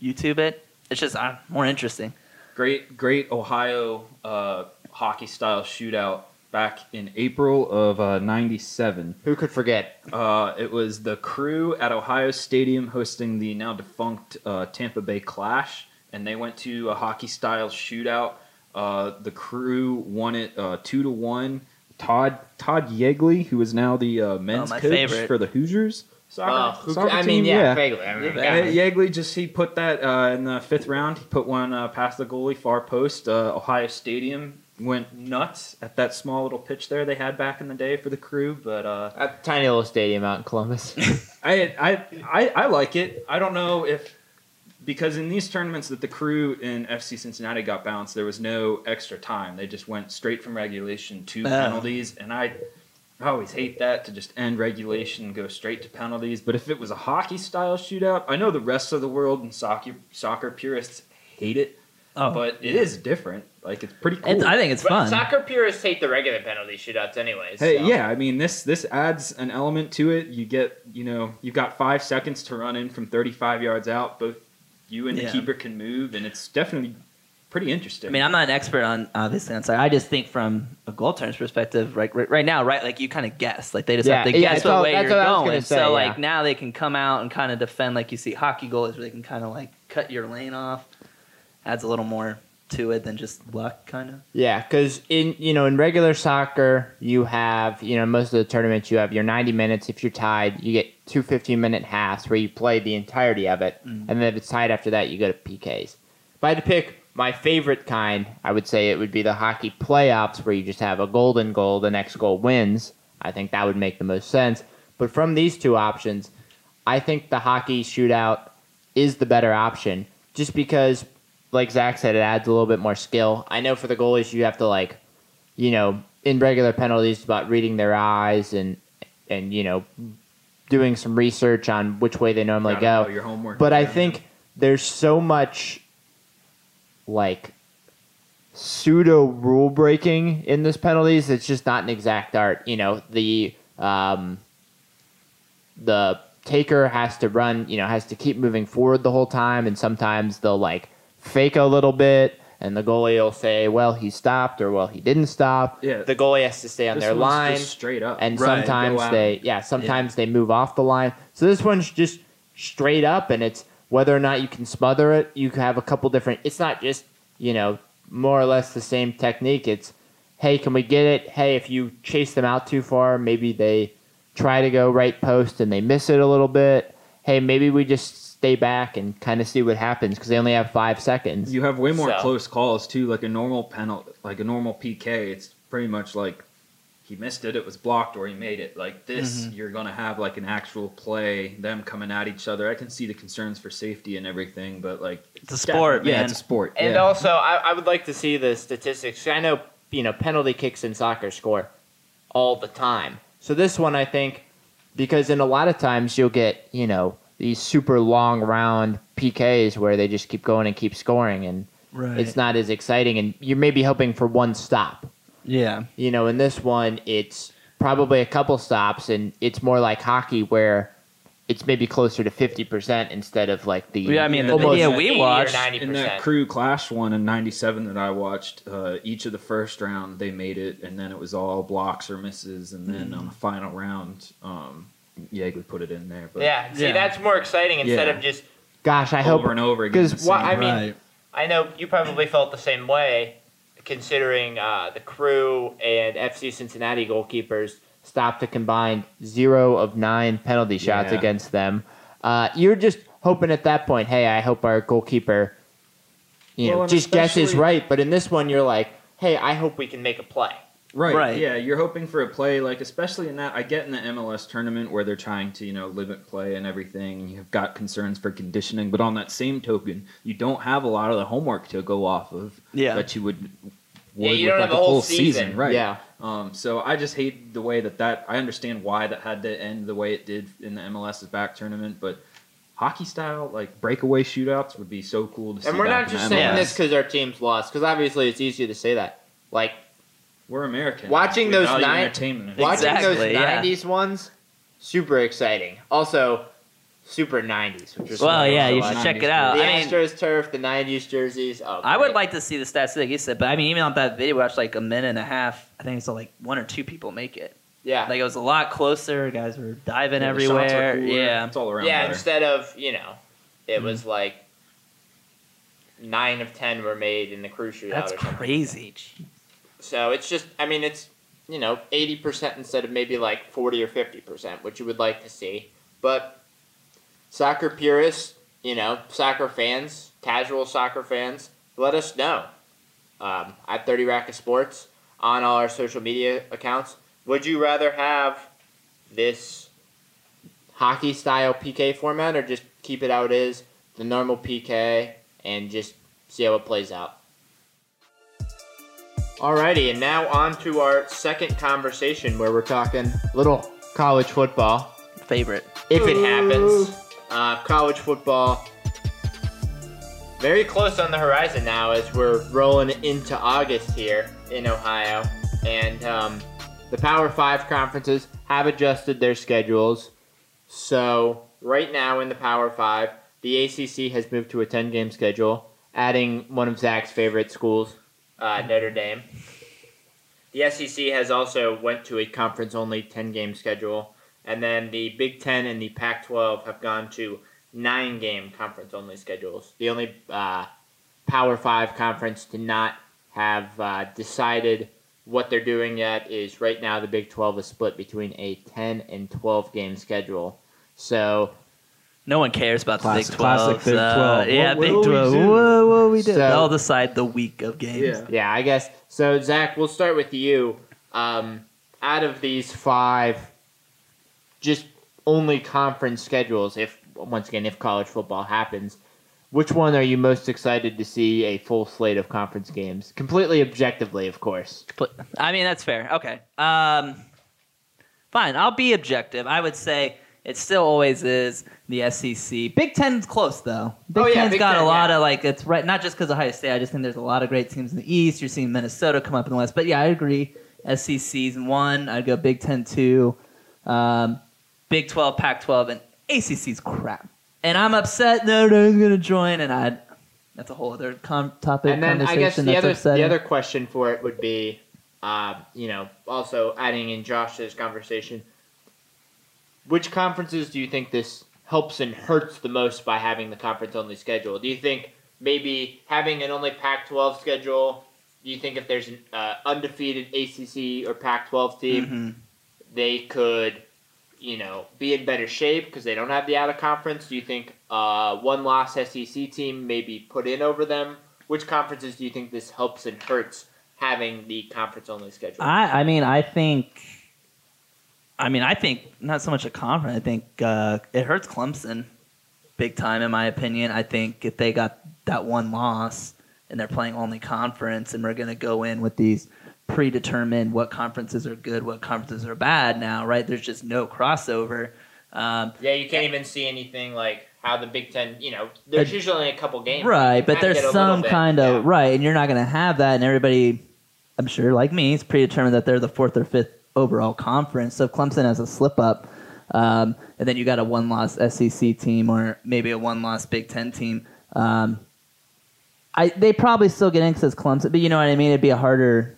YouTube it. It's just uh, more interesting. great, great Ohio uh, hockey style shootout back in April of uh, '97. who could forget? Uh, it was the crew at Ohio Stadium hosting the now defunct uh, Tampa Bay Clash, and they went to a hockey style shootout. Uh, the crew won it uh, two to one. Todd Todd Yeagley, who is now the uh, men's Oh, my coach favorite. for the Hoosiers soccer, Oh, who, soccer I mean, team, yeah, vaguely. I mean, Yeah. Yeagley just he put that uh, in the fifth round. He put one uh, past the goalie, far post. Uh, Ohio Stadium went nuts at that small little pitch there they had back in the day for the crew. But uh, a tiny little stadium out in Columbus. I, I I I like it. I don't know if because in these tournaments that the crew in FC Cincinnati got bounced, there was no extra time. They just went straight from regulation to Oh. penalties, and I. I always hate that to just end regulation and go straight to penalties. But if it was a hockey style shootout, I know the rest of the world and soccer soccer purists hate it, Oh, but it is different. Like it's pretty cool. it's, I think it's But fun. Soccer purists hate the regular penalty shootouts, anyways. Hey, so. yeah, I mean this this adds an element to it. You get, you know, you've got five seconds to run in from 35 yards out. Both you and the Yeah. keeper can move, and it's definitely pretty interesting. I mean, I'm not an expert on obviously on soccer. I just think from a goaltender's perspective, right, right, right now, right, like you kind of guess, like they just Yeah, have to yeah, guess that's all- what way that's you're what going. say, so yeah. like now they can come out and kind of defend, like you see hockey goalies where they can kind of like cut your lane off. Adds a little more to it than just luck, kind of. Yeah, because in you know in regular soccer you have you know most of the tournaments you have your 90 minutes. If you're tied, you get two 15 minute halves where you play the entirety of it, mm. and then if it's tied after that, you go to PKs. If I had to pick my favorite kind, I would say it would be the hockey playoffs where you just have a golden goal, the next goal wins. I think that would make the most sense. But from these two options, I think the hockey shootout is the better option, just because like Zach said, it adds a little bit more skill. I know for the goalies, you have to like, you know, in regular penalties, about reading their eyes and and you know, doing some research on which way they normally Gotta go. your homework. But I think there's so much like pseudo rule breaking in this penalties. It's just not an exact art. You know, the um, the taker has to run. You know, has to keep moving forward the whole time, and sometimes they'll like fake a little bit. And the goalie will say, "Well, he stopped," or "Well, he didn't stop." Yeah. The goalie has to stay on This their line just straight up. and Right, sometimes they yeah sometimes they move off the line so this one's just straight up and it's whether or not you can smother it you have a couple different it's not just you know more or less the same technique it's hey can we get it hey if you chase them out too far maybe they try to go right post and they miss it a little bit hey maybe we just stay back and kind of see what happens because they only have five seconds You have way more So- close calls too. Like a normal penalty, like a normal PK, it's pretty much like he missed it, it was blocked, or he made it. Like this, mm-hmm. you're gonna have like an actual play, them coming at each other. I can see the concerns for safety and everything, but like It's a sport, Yeah, man. it's a sport. And yeah. also, I, I would like to see the statistics. I know you know penalty kicks in soccer score all the time. So this one, I think, because in a lot of times you'll get you know these super long round PKs where they just keep going and keep scoring, and Right. it's not as exciting. And you're maybe hoping for one stop. Yeah. You know, in this one, it's probably a couple stops, and it's more like hockey where. It's maybe closer to fifty percent instead of like the Yeah, I mean, the almost video we watched- in that crew clash one in '97 that I watched, uh, each of the first round they made it, and then it was all blocks or misses, and then Mm. on the final round, um, Yeagley put it in there. But Yeah, see, Yeah. that's more exciting instead Yeah. of just. Gosh, I hope over and over again. because what I mean, I know you probably felt the same way, considering uh, the crew and FC Cincinnati goalkeepers stopped a combined zero of nine penalty shots Yeah. against them. Uh, you're just hoping at that point, hey, I hope our goalkeeper, you know, Well, and just guesses right. But in this one, you're like, hey, I hope we can make a play. Right. Right. Yeah, you're hoping for a play like especially in that I get in the MLS tournament where they're trying to, you know, limit play and everything and you've got concerns for conditioning, but on that same token, you don't have a lot of the homework to go off of Yeah. that you would Yeah, you with, don't like have a a whole full season. right? Yeah. Um, so I just hate the way that that I understand why that had to end the way it did in the MLS's back tournament, but hockey style like breakaway shootouts would be so cool to see. And we're back not just the saying MLS. this because our team's lost, because obviously it's easier to say that. Like, we're American. Watching We those value nine- entertainment. Watching those Exactly, yeah. '90s ones, super exciting. Also, super '90s. Which was Well, yeah, you should check it out. The I mean, Astros turf, the '90s jerseys. Oh, I would like to see the stats like you said, but I mean, even on that video, we watched like a minute and a half. I think it's like one or two people make it. Yeah, Like it was a lot closer. Guys were diving Yeah, the shots are everywhere. cooler. Yeah. it's all around yeah. better. Instead of you know, it Mhm. was like nine of ten were made in the crew shootout. That's or something. crazy. So it's just, I mean, it's you know, eighty percent instead of maybe like forty or fifty percent, which you would like to see. But soccer purists, you know, soccer fans, casual soccer fans, let us know um, at Thirty Rack of Sports on all our social media accounts. Would you rather have this hockey style PK format, or just keep it how it is, the normal PK, and just see how it plays out? Alrighty, and now on to our second conversation where we're talking little college football, Favorite. if it happens. Uh, college football, very close on the horizon now as we're rolling into August here in Ohio, and um, the Power Five conferences have adjusted their schedules. So right now in the Power Five, the ACC has moved to a ten-game schedule, adding one of Zach's favorite schools, uh, Notre Dame. The SEC has also went to a conference-only ten-game schedule, and then the Big Ten and the Pac-12 have gone to nine-game conference-only schedules. The only uh, Power Five conference to not have uh, decided what they're doing yet is right now the Big 12 is split between a 10 and 12 game schedule. So No one cares about Classic- the Big 12. classic Big so- 12. yeah, What Big will we 12. do? What will we do? So- They'll decide the week of games. Yeah. Yeah, I guess. So, Zach, we'll start with you. Um, out of these five, just only conference schedules, if once again, if college football happens, which one are you most excited to see a full slate of conference games? Completely objectively, of course. I mean, that's fair. Okay. Um, fine. I'll be objective. I would say it still always is the SEC. Big Ten's close though. Big Oh, yeah, Ten's Big got Ten, a lot yeah. of like it's right. Not just because of Ohio State. I just think there's a lot of great teams in the East. You're seeing Minnesota come up in the West. But yeah, I agree. SEC's one. I'd go Big Ten two. Um, Big Twelve, Pac twelve, and ACC's crap. And I'm upset No, no, Dame's gonna join. And I. That's a whole other com- topic. and then I guess the other upsetting. the other question for it would be, uh, you know, also adding in Josh's conversation. Which conferences do you think this helps and hurts the most by having the conference only schedule? Do you think maybe having an only Pac-12 schedule? Do you think if there's an uh, undefeated ACC or Pac-12 team, Mhm. they could, you know, be in better shape because they don't have the out of conference? Do you think uh, one loss SEC team maybe put in over them? Which conferences do you think this helps and hurts having the conference only schedule? I, I mean, I think, I mean, I think not so much a conference. I think uh, it hurts Clemson big time, in my opinion. I think if they got that one loss and they're playing only conference, and we're going to go in with these predetermined what conferences are good, what conferences are bad now, right? There's just no crossover. Um, yeah, you can't even see anything like how the Big Ten. You know, there's Uh, usually only a couple games. Right, but there's some kind of yeah. right, and you're not going to have that, and everybody, I'm sure, like me, is predetermined that they're the fourth or fifth overall conference. So if Clemson has a slip up, um, and then you got a one loss SEC team or maybe a one loss Big Ten team, um, I they probably still get in because it's Clemson, but you know what I mean. It'd be a harder.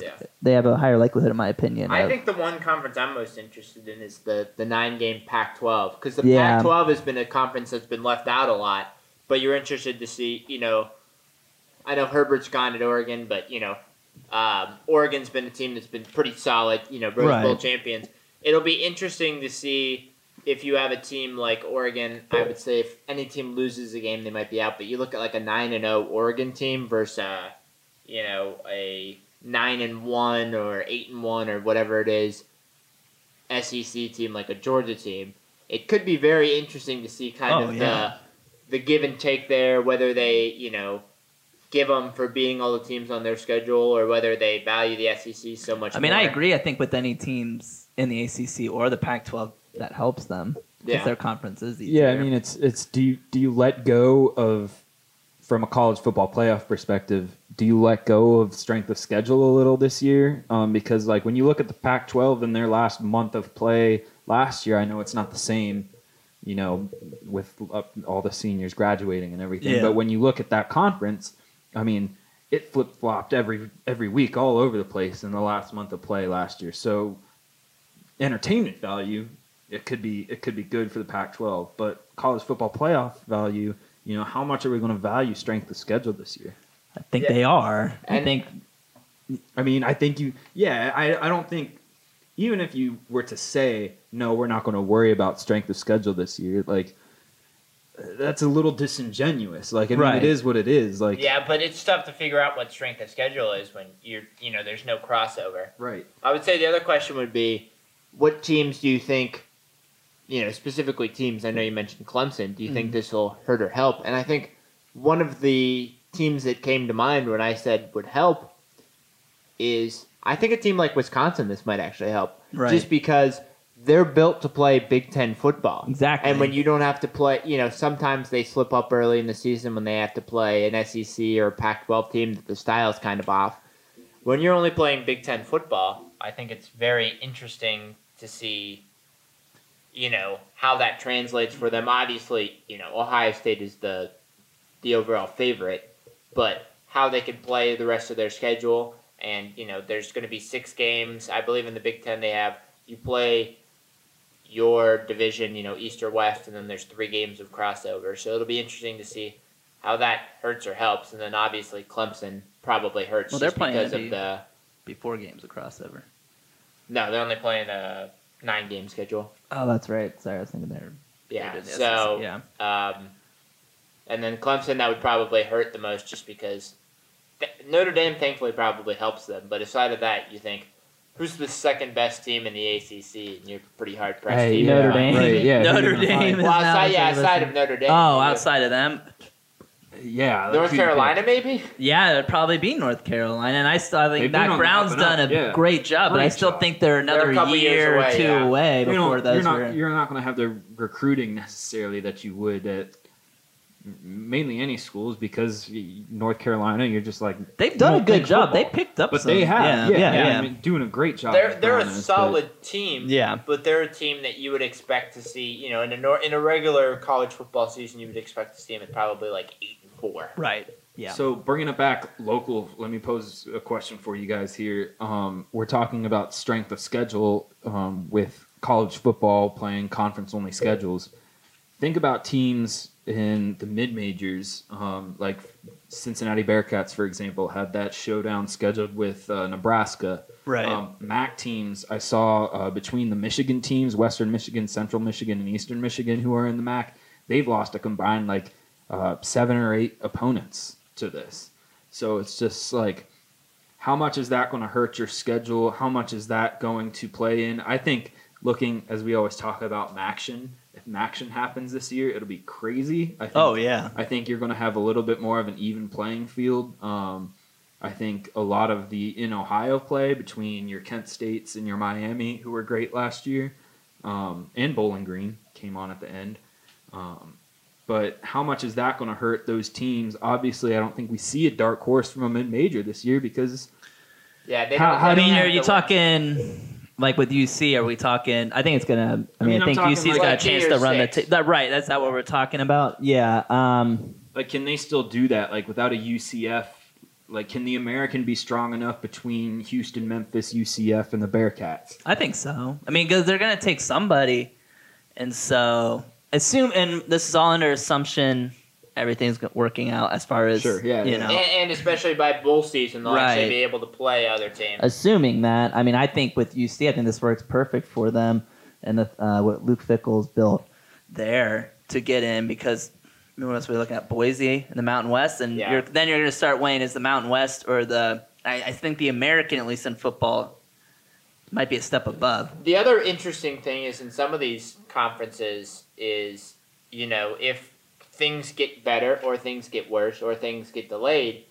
Yeah. They have a higher likelihood, in my opinion. I of- think the one conference I'm most interested in is the, the nine game Pac 12 because the Yeah. Pac 12 has been a conference that's been left out a lot. But you're interested to see, you know, I know Herbert's gone at Oregon, but, you know, um, Oregon's been a team that's been pretty solid, you know, Rose Bowl champions. It'll be interesting to see if you have a team like Oregon. I would say if any team loses a game, they might be out. But you look at like a 9 and 0 Oregon team versus, uh, you know, a nine and one or eight and one or whatever it is SEC team like a Georgia team, it could be very interesting to see kind Oh, of yeah. the the give and take there, whether they you know give them for being all the teams on their schedule or whether they value the SEC so much. I mean, more. I agree. I think with any teams in the ACC or the Pac-12, that helps them because Yeah. their conference is easier. Yeah, I mean it's it's do you do you let go of from a college football playoff perspective, do you let go of strength of schedule a little this year? Um, because like when you look at the Pac-12 in their last month of play last year, I know it's not the same, you know, with uh, all the seniors graduating and everything. Yeah. But when you look at that conference, I mean, it flip flopped every every week all over the place in the last month of play last year. So entertainment value, it could be it could be good for the Pac-12, but college football playoff value, you know, how much are we going to value strength of schedule this year? I think Yeah. they are. I think I mean, I think you, yeah, I, I don't think, even if you were to say, no, we're not going to worry about strength of schedule this year, like, that's a little disingenuous. Like, I mean, Right. it is what it is. Like, yeah, but it's tough to figure out what strength of schedule is when you're you know there's no crossover. right. I would say the other question would be, what teams do you think, you know, specifically teams? I know you mentioned Clemson. Do you think Mhm. this will hurt or help? And I think one of the teams that came to mind when I said would help is I think a team like Wisconsin. This might actually help, Right. just because they're built to play Big Ten football. Exactly. And when you don't have to play, you know, sometimes they slip up early in the season when they have to play an SEC or Pac-12 team that the style's kind of off. When you're only playing Big Ten football, I think it's very interesting to see, you know, how that translates for them. Obviously, you know, Ohio State is the the overall favorite, but how they can play the rest of their schedule, and you know, there's going to be six games. I believe in the Big Ten they have you play your division, you know, East or West, and then there's three games of crossover. So it'll be interesting to see how that hurts or helps, and then obviously Clemson probably hurts Well, they're just playing because of the. Before games of crossover. No, they're only playing a nine game schedule. Oh, that's right. Sorry, I was thinking they're. Yeah, so yeah. Um, and then Clemson, that would probably hurt the most just because th- Notre Dame thankfully probably helps them. But aside of that, you think who's the second best team in the ACC? And you're pretty hard pressed. Hey, to Notre Dame. Right, yeah. Notre Dame Well, now outside, yeah, the outside of Notre Dame. Oh, you- outside of them, Yeah. North who do? Carolina, maybe. yeah, it'd probably be North Carolina, and I still I think They've Mack Brown's up and up, done a yeah. great job, but I still job. think they're They're a another couple years year away, or two yeah. away You before know, those you're not were. not going to have the recruiting necessarily that you would at mainly any schools because North Carolina, you're just like They've done a good job. football. They picked up, but some, they have, yeah, yeah, yeah, yeah. I mean, doing a great job. They're they're a Brown is, but- solid team. Yeah. but they're a team that you would expect to see. You know, in a nor- in a regular college football season, you would expect to see them at probably like eight and four. Right. Yeah. So bringing it back local, let me pose a question for you guys here. Um, we're talking about strength of schedule um, with college football playing conference only schedules. Think about teams in the mid majors, um, like Cincinnati Bearcats, for example, had that showdown scheduled with uh, Nebraska. Right. Um, MAC teams, I saw uh, between the Michigan teams, Western Michigan, Central Michigan, and Eastern Michigan, who are in the MAC, they've lost a combined like uh, seven or eight opponents to this. So it's just like, how much is that going to hurt your schedule? How much is that going to play in? I think looking as we always talk about Maction, if Maction happens this year, it'll be crazy. I think, oh yeah. I think you're going to have a little bit more of an even playing field. Um, I think a lot of the in Ohio play between your Kent States and your Miami, who were great last year, um, and Bowling Green came on at the end. Um, but how much is that going to hurt those teams? Obviously, I don't think we see a dark horse from a mid major this year because Yeah, they How- don't. how I mean, don't are you the- talking like with UC? Are we talking? I think it's gonna. I I mean, mean, I think talking UC's like- got a chance to run six. the. T- that, right. That's not what we're talking about. Yeah. Um. like can they still do that like without a UCF? Like, can the American be strong enough between Houston, Memphis, UCF, and the Bearcats? I think so. I mean, because they're gonna take somebody, and so assume. And this is all under assumption everything's working out as far as Sure, yeah, you yeah. know. And, and especially by bowl season, they'll Right. actually be able to play other teams. assuming that, I mean, I think with UC, I think this works perfect for them and the, uh, what Luke Fickell's built there to get in because I mean, what else are we looking at? Boise in the Mountain West, and Yeah. you're, then you're going to start weighing is the Mountain West or the. I, I think the American, at least in football, might be a step above. The other interesting thing is in some of these conferences is, you know, if things get better or things get worse or things get delayed,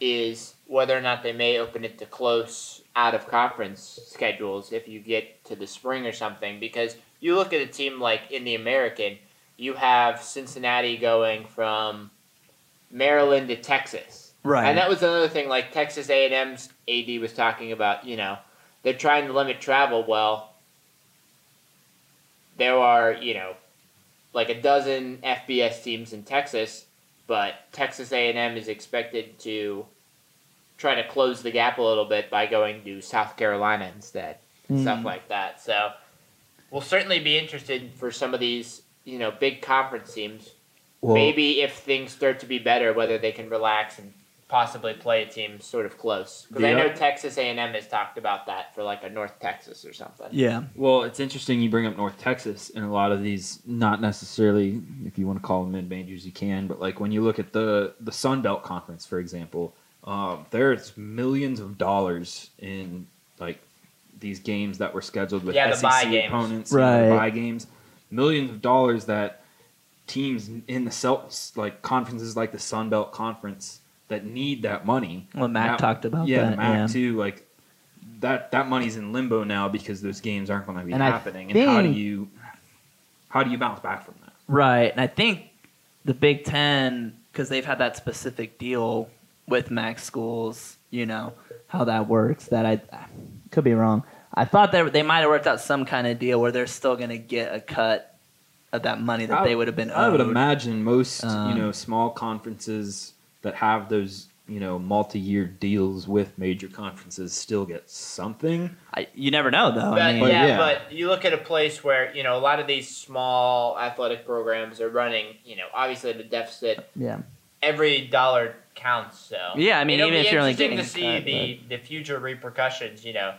is whether or not they may open it to close out of conference schedules if you get to the spring or something. Because you look at a team like in the American, you have Cincinnati going from Maryland to Texas. Right. And that was another thing, like Texas A&M's AD was talking about, you know, they're trying to limit travel. Well, there are, you know, like a dozen FBS teams in Texas, but Texas A&M is expected to try to close the gap a little bit by going to South Carolina instead, stuff Mm. like that. So, we'll certainly be interested for some of these, you know, big conference teams. Maybe if things start to be better, whether they can relax and possibly play a team sort of close. Because I know Texas A&M has talked about that for like a North Texas or something. Yeah. Well, it's interesting you bring up North Texas and a lot of these, not necessarily, if you want to call them mid majors, you can, but like when you look at the the Sun Belt Conference, for example, um, there's millions of dollars in like these games that were scheduled with Yeah, SEC buy opponents, you know, the Right. buy games, millions of dollars that teams in the Celts, like conferences like the Sun Belt Conference that need that money. Well, Mac Now- talked about yeah, that. MAC yeah. too. Like that that money's in limbo now because those games aren't going to be And I happening. And how do you how do you bounce back from that? Right, and I think the Big Ten because they've had that specific deal with Mac schools. You know how that works. That I could be wrong. I thought they they might have worked out some kind of deal where they're still going to get a cut of that money that I- they would have been. I would imagine most Um, you know small conferences that have those you know multi-year deals with major conferences still get something. I, you never know though. But, I mean, But yeah, yeah. but you look at a place where you know a lot of these small athletic programs are running, you know, obviously the deficit, yeah, every dollar counts. So Yeah, I mean, It'll even be if you're only interesting getting to see cut, the the future repercussions. You know,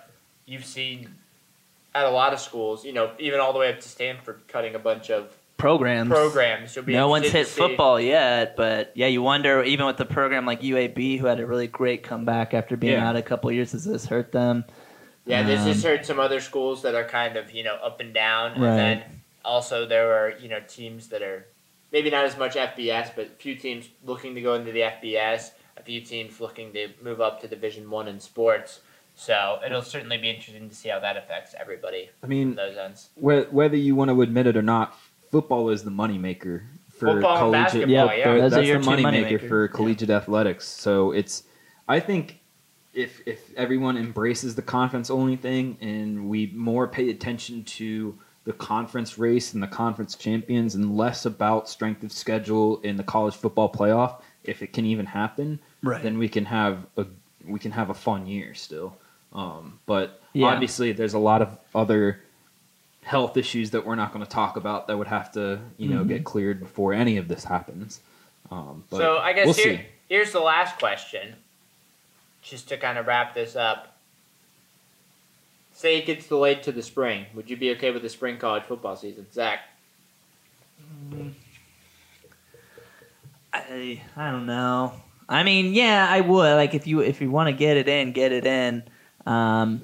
you've seen at a lot of schools. You know, even all the way up to Stanford, cutting a bunch of programs. programs. You'll be No one's hit football yet, but yeah, you wonder even with the program like UAB, who had a really great comeback after being Yeah. out a couple years, does this hurt them? Yeah, this has Um, hurt some other schools that are kind of you know up and down, and then also there are you know teams that are maybe not as much FBS, but a few teams looking to go into the FBS, a few teams looking to move up to Division One in sports. So it'll certainly be interesting to see how that affects everybody I on mean, those ends. whe- whether you want to admit it or not, football is the moneymaker for Football and collegiate. basketball, Yep, yeah. They're- that's the two moneymaker moneymakers. for collegiate athletics. So it's, I think, if if everyone embraces the conference only thing and we more pay attention to the conference race and the conference champions and less about strength of schedule in the college football playoff, if it can even happen, Right. then we can have a we can have a fun year still. Um, but Yeah. obviously, there's a lot of other health issues that we're not going to talk about that would have to you know Mhm. get cleared before any of this happens. Um, but so I guess we'll here, here's the last question, just to kind of wrap this up. Say it gets delayed to the spring. Would you be okay with the spring college football season, Zach? I I don't know. I mean, yeah, I would. Like if you if you want to get it in, get it in. Um,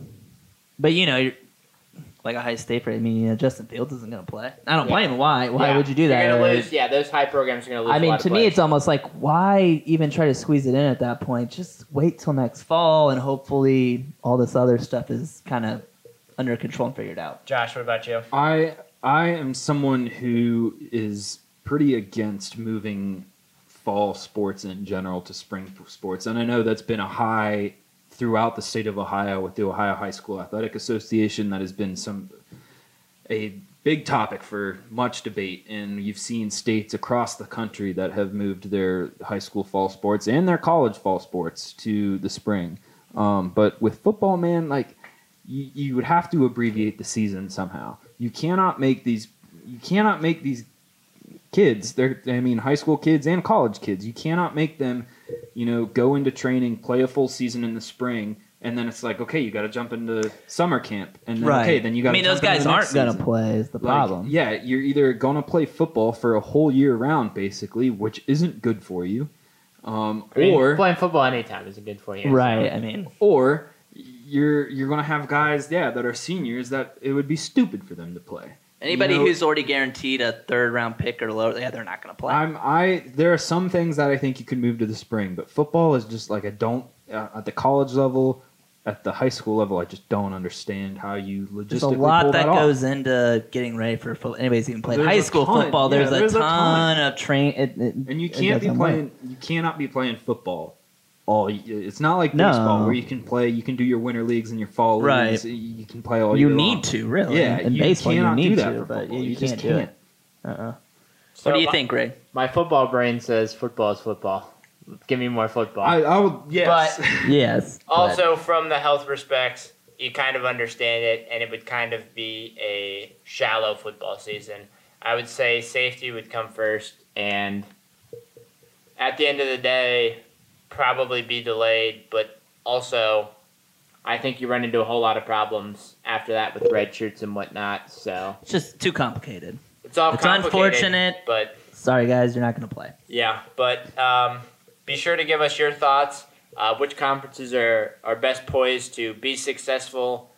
but you know, you're, like Ohio State, for I mean, you know, Justin Fields isn't going to play. I don't Yeah. blame him. Why? Why Yeah, would you do that? You're gonna Like, lose. Yeah, those high programs are gonna lose. I mean, lot to of me, players. it's almost like why even try to squeeze it in at that point? Just wait till next fall, and hopefully all this other stuff is kind of under control and figured out. Josh. What about you? I I am someone who is pretty against moving fall sports in general to spring sports, and I know that's been a high throughout the state of Ohio with the Ohio High School Athletic Association. That has been some a big topic for much debate, and you've seen states across the country that have moved their high school fall sports and their college fall sports to the spring. Um, but with football, man, like you, you would have to abbreviate the season somehow. You cannot make these. You cannot make these kids. They're. I mean, high school kids and college kids. You cannot make them. You know, go into training, play a full season in the spring, and then it's like, okay, you got to jump into summer camp, and then, okay, then you got. I mean, those guys aren't going to to play. Is the like, problem? yeah, you're either going to play football for a whole year round, basically, which isn't good for you, um, I mean, or playing football anytime isn't good for you. Right. I mean, or you're you're going to have guys, yeah, that are seniors that it would be stupid for them to play. Anybody You know- who's already guaranteed a third round pick or lower, yeah, they're not going to play. I'm I there are some things that I think you could move to the spring, but football is just like I don't uh, at the college level, at the high school level, I just don't understand how you logistically There's a lot pull that, that, off. goes into getting ready for football. Anybody's even played There's high school ton. football. Yeah, There's, there's a a ton, ton. of train. It, it, And you can't be doesn't work. playing. You cannot be playing football. All it's not like No. baseball where you can play. You can do your winter leagues and your fall Right. leagues. You can play all You year need long. to really. Yeah, in you baseball you cannot need do that to, for but football. you, You can't just do it. Uh-uh. So what do you my- think, Greg? My football brain says football is football. Give me more football. I, I would. Yes. Yes. but- also, from the health respects, you kind of understand it, and it would kind of be a shallow football season. I would say safety would come first, and at the end of the day, probably be delayed. But also, I think you run into a whole lot of problems after that with red shirts and whatnot. So it's just too complicated. it's all It's unfortunate. but Sorry, guys, you're not going to play. yeah, but um, be sure to give us your thoughts. Uh, which conferences are, are best poised to be successful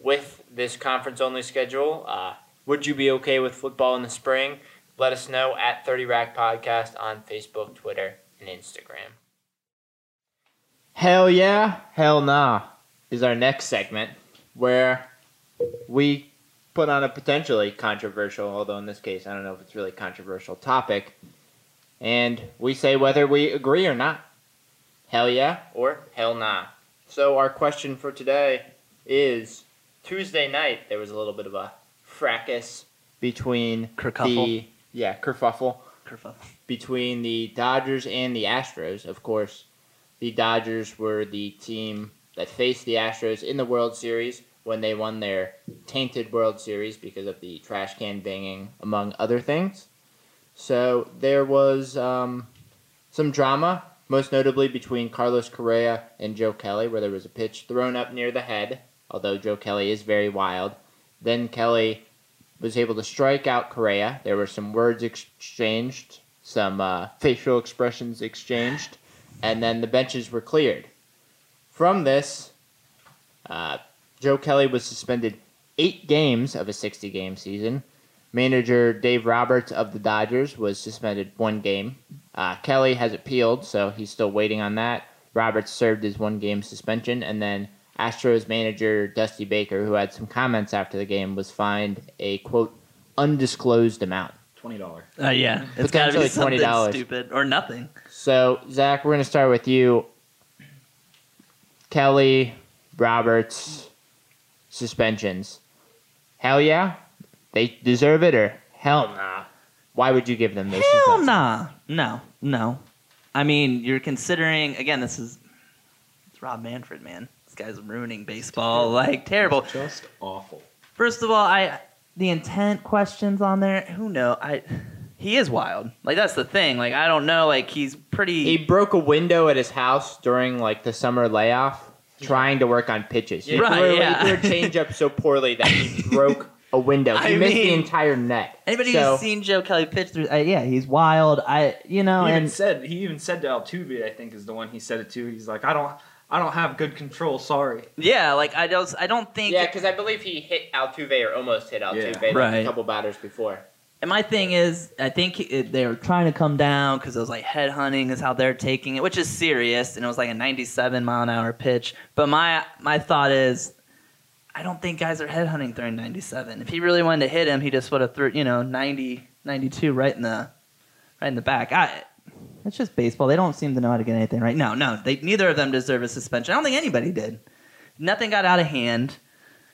with this conference only schedule? Uh, would you be okay with football in the spring? Let us know at 30 Rack Podcast on Facebook, Twitter, and Instagram. Hell yeah, hell nah is our next segment where we put on a potentially controversial, although in this case, I don't know if it's really controversial topic, and we say whether we agree or not. Hell yeah or hell nah. So our question for today is Tuesday night there was a little bit of a fracas between Kerfuffle. the yeah kerfuffle Kerfuffle. between the Dodgers and the Astros. Of course, the Dodgers were the team that faced the Astros in the World Series when they won their tainted World Series because of the trash can banging, among other things. So there was um, some drama, most notably between Carlos Correa and Joe Kelly, where there was a pitch thrown up near the head, although Joe Kelly is very wild. Then Kelly was able to strike out Correa. There were some words exchanged, some uh, facial expressions exchanged, and then the benches were cleared. From this, uh, Joe Kelly was suspended eight games of a 60 game season. Manager Dave Roberts of the Dodgers was suspended one game. Uh, Kelly has appealed, so he's still waiting on that. Roberts served his one game suspension, and then Astros manager Dusty Baker, who had some comments after the game, was fined a quote undisclosed amount. Twenty dollar. Uh, yeah, it's got to be something $20. stupid or nothing. So Zach, we're gonna start with you. Kelly, Roberts, suspensions. Hell yeah, they deserve it, or hell nah. Why would you give them this? Hell suspensions? nah. No, no. I mean, you're considering again. This is it's Rob Manfred, man. This guy's ruining baseball like terrible. Just awful. First of all, I the intent questions on there. Who know? I he is wild. Like that's the thing. Like I don't know. Like he's pretty. He broke a window at his house during like the summer layoff, trying to work on pitches. He Right, threw, yeah. he threw a changeup so poorly that he broke a window. He I missed the entire net. Anybody so, who's seen Joe Kelly pitch through? Uh, yeah, he's wild. I you know He even and said he even said to Altuve, I think is the one he said it to. He's like, I don't, I don't have good control. Sorry. yeah, like I don't I don't think. Yeah, because I believe he hit Altuve or almost hit Altuve like, Right. a couple batters before. And my thing is, I think it, they were trying to come down because it was like head hunting is how they're taking it, which is serious, and it was like a 97 mile an hour pitch. But my my thought is, I don't think guys are head hunting throwing 97. If he really wanted to hit him, he just would have threw you know 90 92 right in the right in the back. I, it's just baseball. They don't seem to know how to get anything right. No, no, they neither of them deserve a suspension. I don't think anybody did. Nothing got out of hand.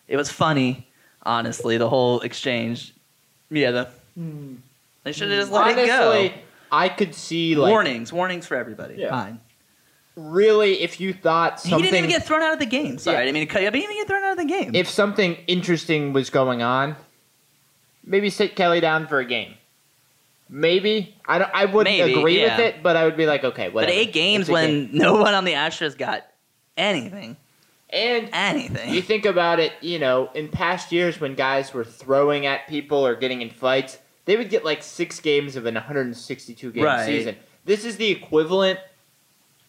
It was funny, honestly. The whole exchange. Yeah, the they should have just let it Honestly, go. I could see like warnings, warnings for everybody. Yeah. Fine. really if you thought He didn't even get thrown out of the game. Sorry, Yeah. I mean to cut you. But he didn't even get thrown out of the game. if something interesting was going on, maybe sit Kelly down for a game. Maybe I don't. I wouldn't Maybe, agree yeah. with it, but I would be like, okay, but eight games when game. no one on the Astros got anything, and anything. you think about it, you know, in past years when guys were throwing at people or getting in fights, they would get like six games of an 162 game Right. season. This is the equivalent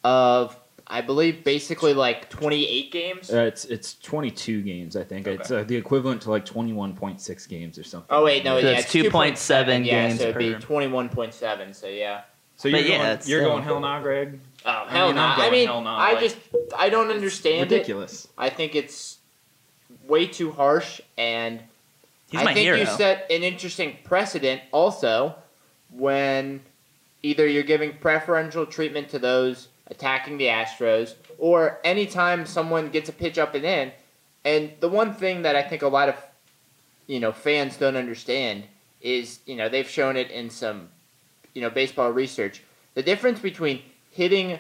of, I believe, basically like 28 games. Uh, it's it's 22 games, I think. It's uh, the equivalent to like 21.6 games or something. Oh wait, no, So yeah, it's 2.7 yeah, games so it'd be per- 21.7. So yeah. So you're But yeah, going, it's you're going hell nah, Greg. Oh I hell mean, no! I'm I going mean, hell nah, I like, just I don't understand it. Ridiculous. I think it's way too harsh, and He's I my think hero. you set an interesting precedent also when either you're giving preferential treatment to those attacking the Astros, or anytime someone gets a pitch up and in. And the one thing that I think a lot of you know fans don't understand is you know they've shown it in some you know baseball research. The difference between hitting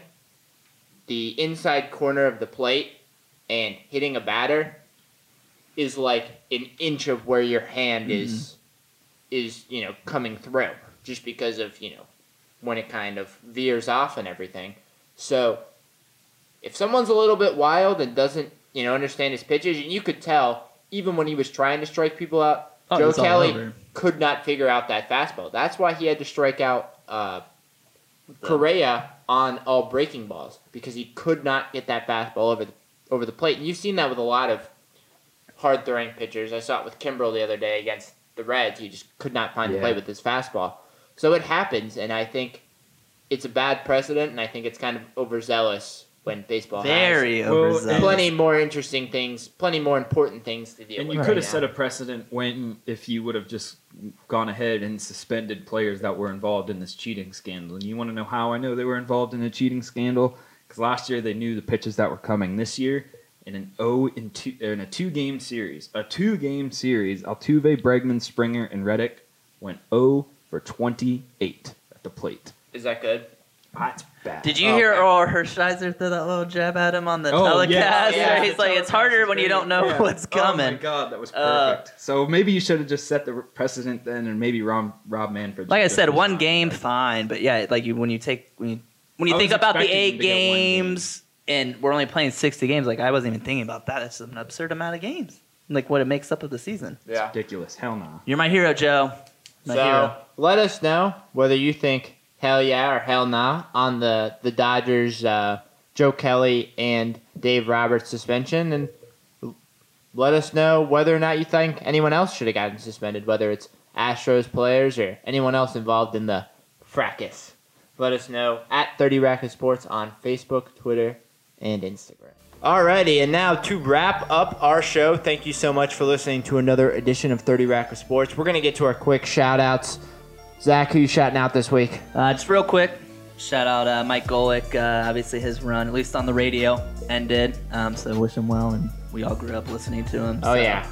the inside corner of the plate and hitting a batter is like an inch of where your hand is mm-hmm. is you know coming through just because of you know when it kind of veers off and everything so if someone's a little bit wild and doesn't you know understand his pitches and you could tell even when he was trying to strike people out Oh, joe kelly could not figure out that fastball that's why he had to strike out uh, Correa on all breaking balls because he could not get that fastball over the over the plate. And you've seen that with a lot of hard throwing pitchers. I saw it with Kimbrel the other day against the Reds. He just could not find the Yeah. plate with his fastball. So it happens, and I think it's a bad precedent, and I think it's kind of overzealous when baseball Very Well, overzealous. has plenty more interesting things, plenty more important things to deal And with. you right could have now. set a precedent when if you would have just gone ahead and suspended players that were involved in this cheating scandal. And you want to know how I know they were involved in a cheating scandal? Because last year they knew the pitches that were coming. This year, in an O in two in a two game series, a two game series, Altuve, Bregman, Springer, and Reddick went O for twenty eight at the plate. Is that good? That's bad. Did you Oh, hear okay. Orel Hershiser throw that little jab at him on the Oh, telecast? yeah, yeah, he's the like, it's harder when you don't know Yeah. what's coming. Oh my god, that was Uh, perfect. so maybe you should have just set the precedent then, and maybe Rob Rob Manfred. like I said, one resign. game, fine, but yeah, like you when you take when you when you think about the eight them to get one game. games and we're only playing 60 games, like I wasn't even thinking about that. It's an absurd amount of games. Like what it makes up of the season. Yeah. Ridiculous. Hell no. You're my hero, Joe. My so hero. let us know whether you think hell yeah or hell nah on the the Dodgers, uh, Joe Kelly and Dave Roberts suspension, and let us know whether or not you think anyone else should have gotten suspended, whether it's Astros players or anyone else involved in the fracas. Let us know at 30 Racket Sports on Facebook, Twitter, and Instagram. Alrighty, and now to wrap up our show, thank you so much for listening to another edition of 30 Rack of Sports. We're going to get to our quick shout outs. Zach, who you shouting out this week? Uh, just real quick, shout out uh, Mike Golic. Uh, obviously, his run, at least on the radio, ended. Um, so wish him well, and we all grew up listening to him. Oh, so- yeah.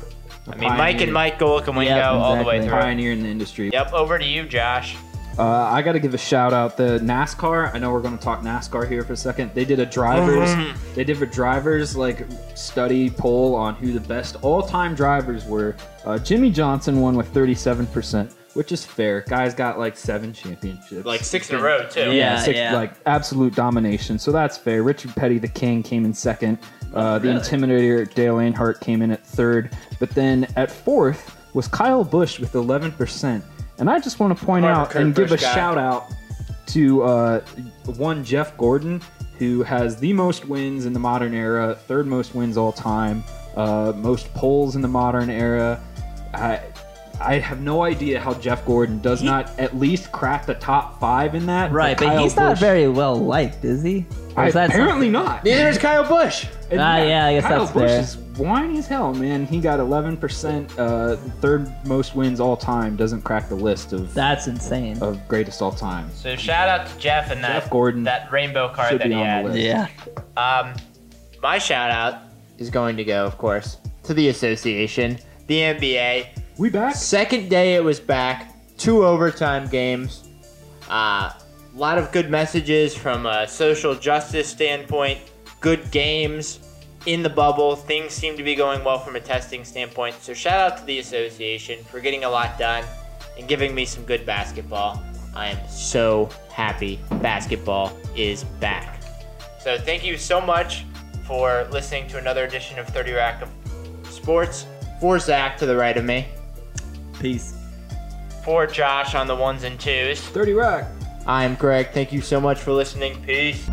I mean, Mike and Mike Golic and Wingo Yep, all the way exactly. through. Pioneer in the industry. Yep, over to you, Josh. Uh, I got to give a shout out the NASCAR. I know we're going to talk NASCAR here for a second. They did a drivers. they did a drivers like study poll on who the best all-time drivers were. Uh, Jimmie Johnson won with 37 percent, which is fair. Guy's got like seven championships. Like six in a row, too. Yeah. six, like absolute domination. So that's fair. Richard Petty, the king, came in second. Uh, the Really? Intimidator, Dale Earnhardt, came in at third. But then at fourth was Kyle Busch with 11%. And I just want to point Harvard out Kurt and give a guy. shout out to uh, one Jeff Gordon, who has the most wins in the modern era, third most wins all time, uh, most poles in the modern era. I, I have no idea how Jeff Gordon does not at least crack the top five in that. Right, but Kyle he's not very well liked, is he? Or I, is that apparently not. Neither is Kyle Busch. And Ah, yeah, I guess Kyle that's Busch fair. is whiny as hell, man. He got 11%, uh, third most wins all time. Doesn't crack the list of That's insane. of greatest all time. So shout out to Jeff and that Jeff Gordon that rainbow card that be he on the had. list. Yeah. Um, my shout out is going to go, of course, to the association, the NBA. We back? Second day it was back, two overtime games. Uh, a lot of good messages from a social justice standpoint, good games in the bubble. Things seem to be going well from a testing standpoint. So shout out to the association for getting a lot done and giving me some good basketball. I am so happy basketball is back. So thank you so much for listening to another edition of 30 Rack of Sports. For Zach to the right of me. Peace. For Josh on the ones and twos. 30 Rock. I'm Greg. Thank you so much for listening. Peace.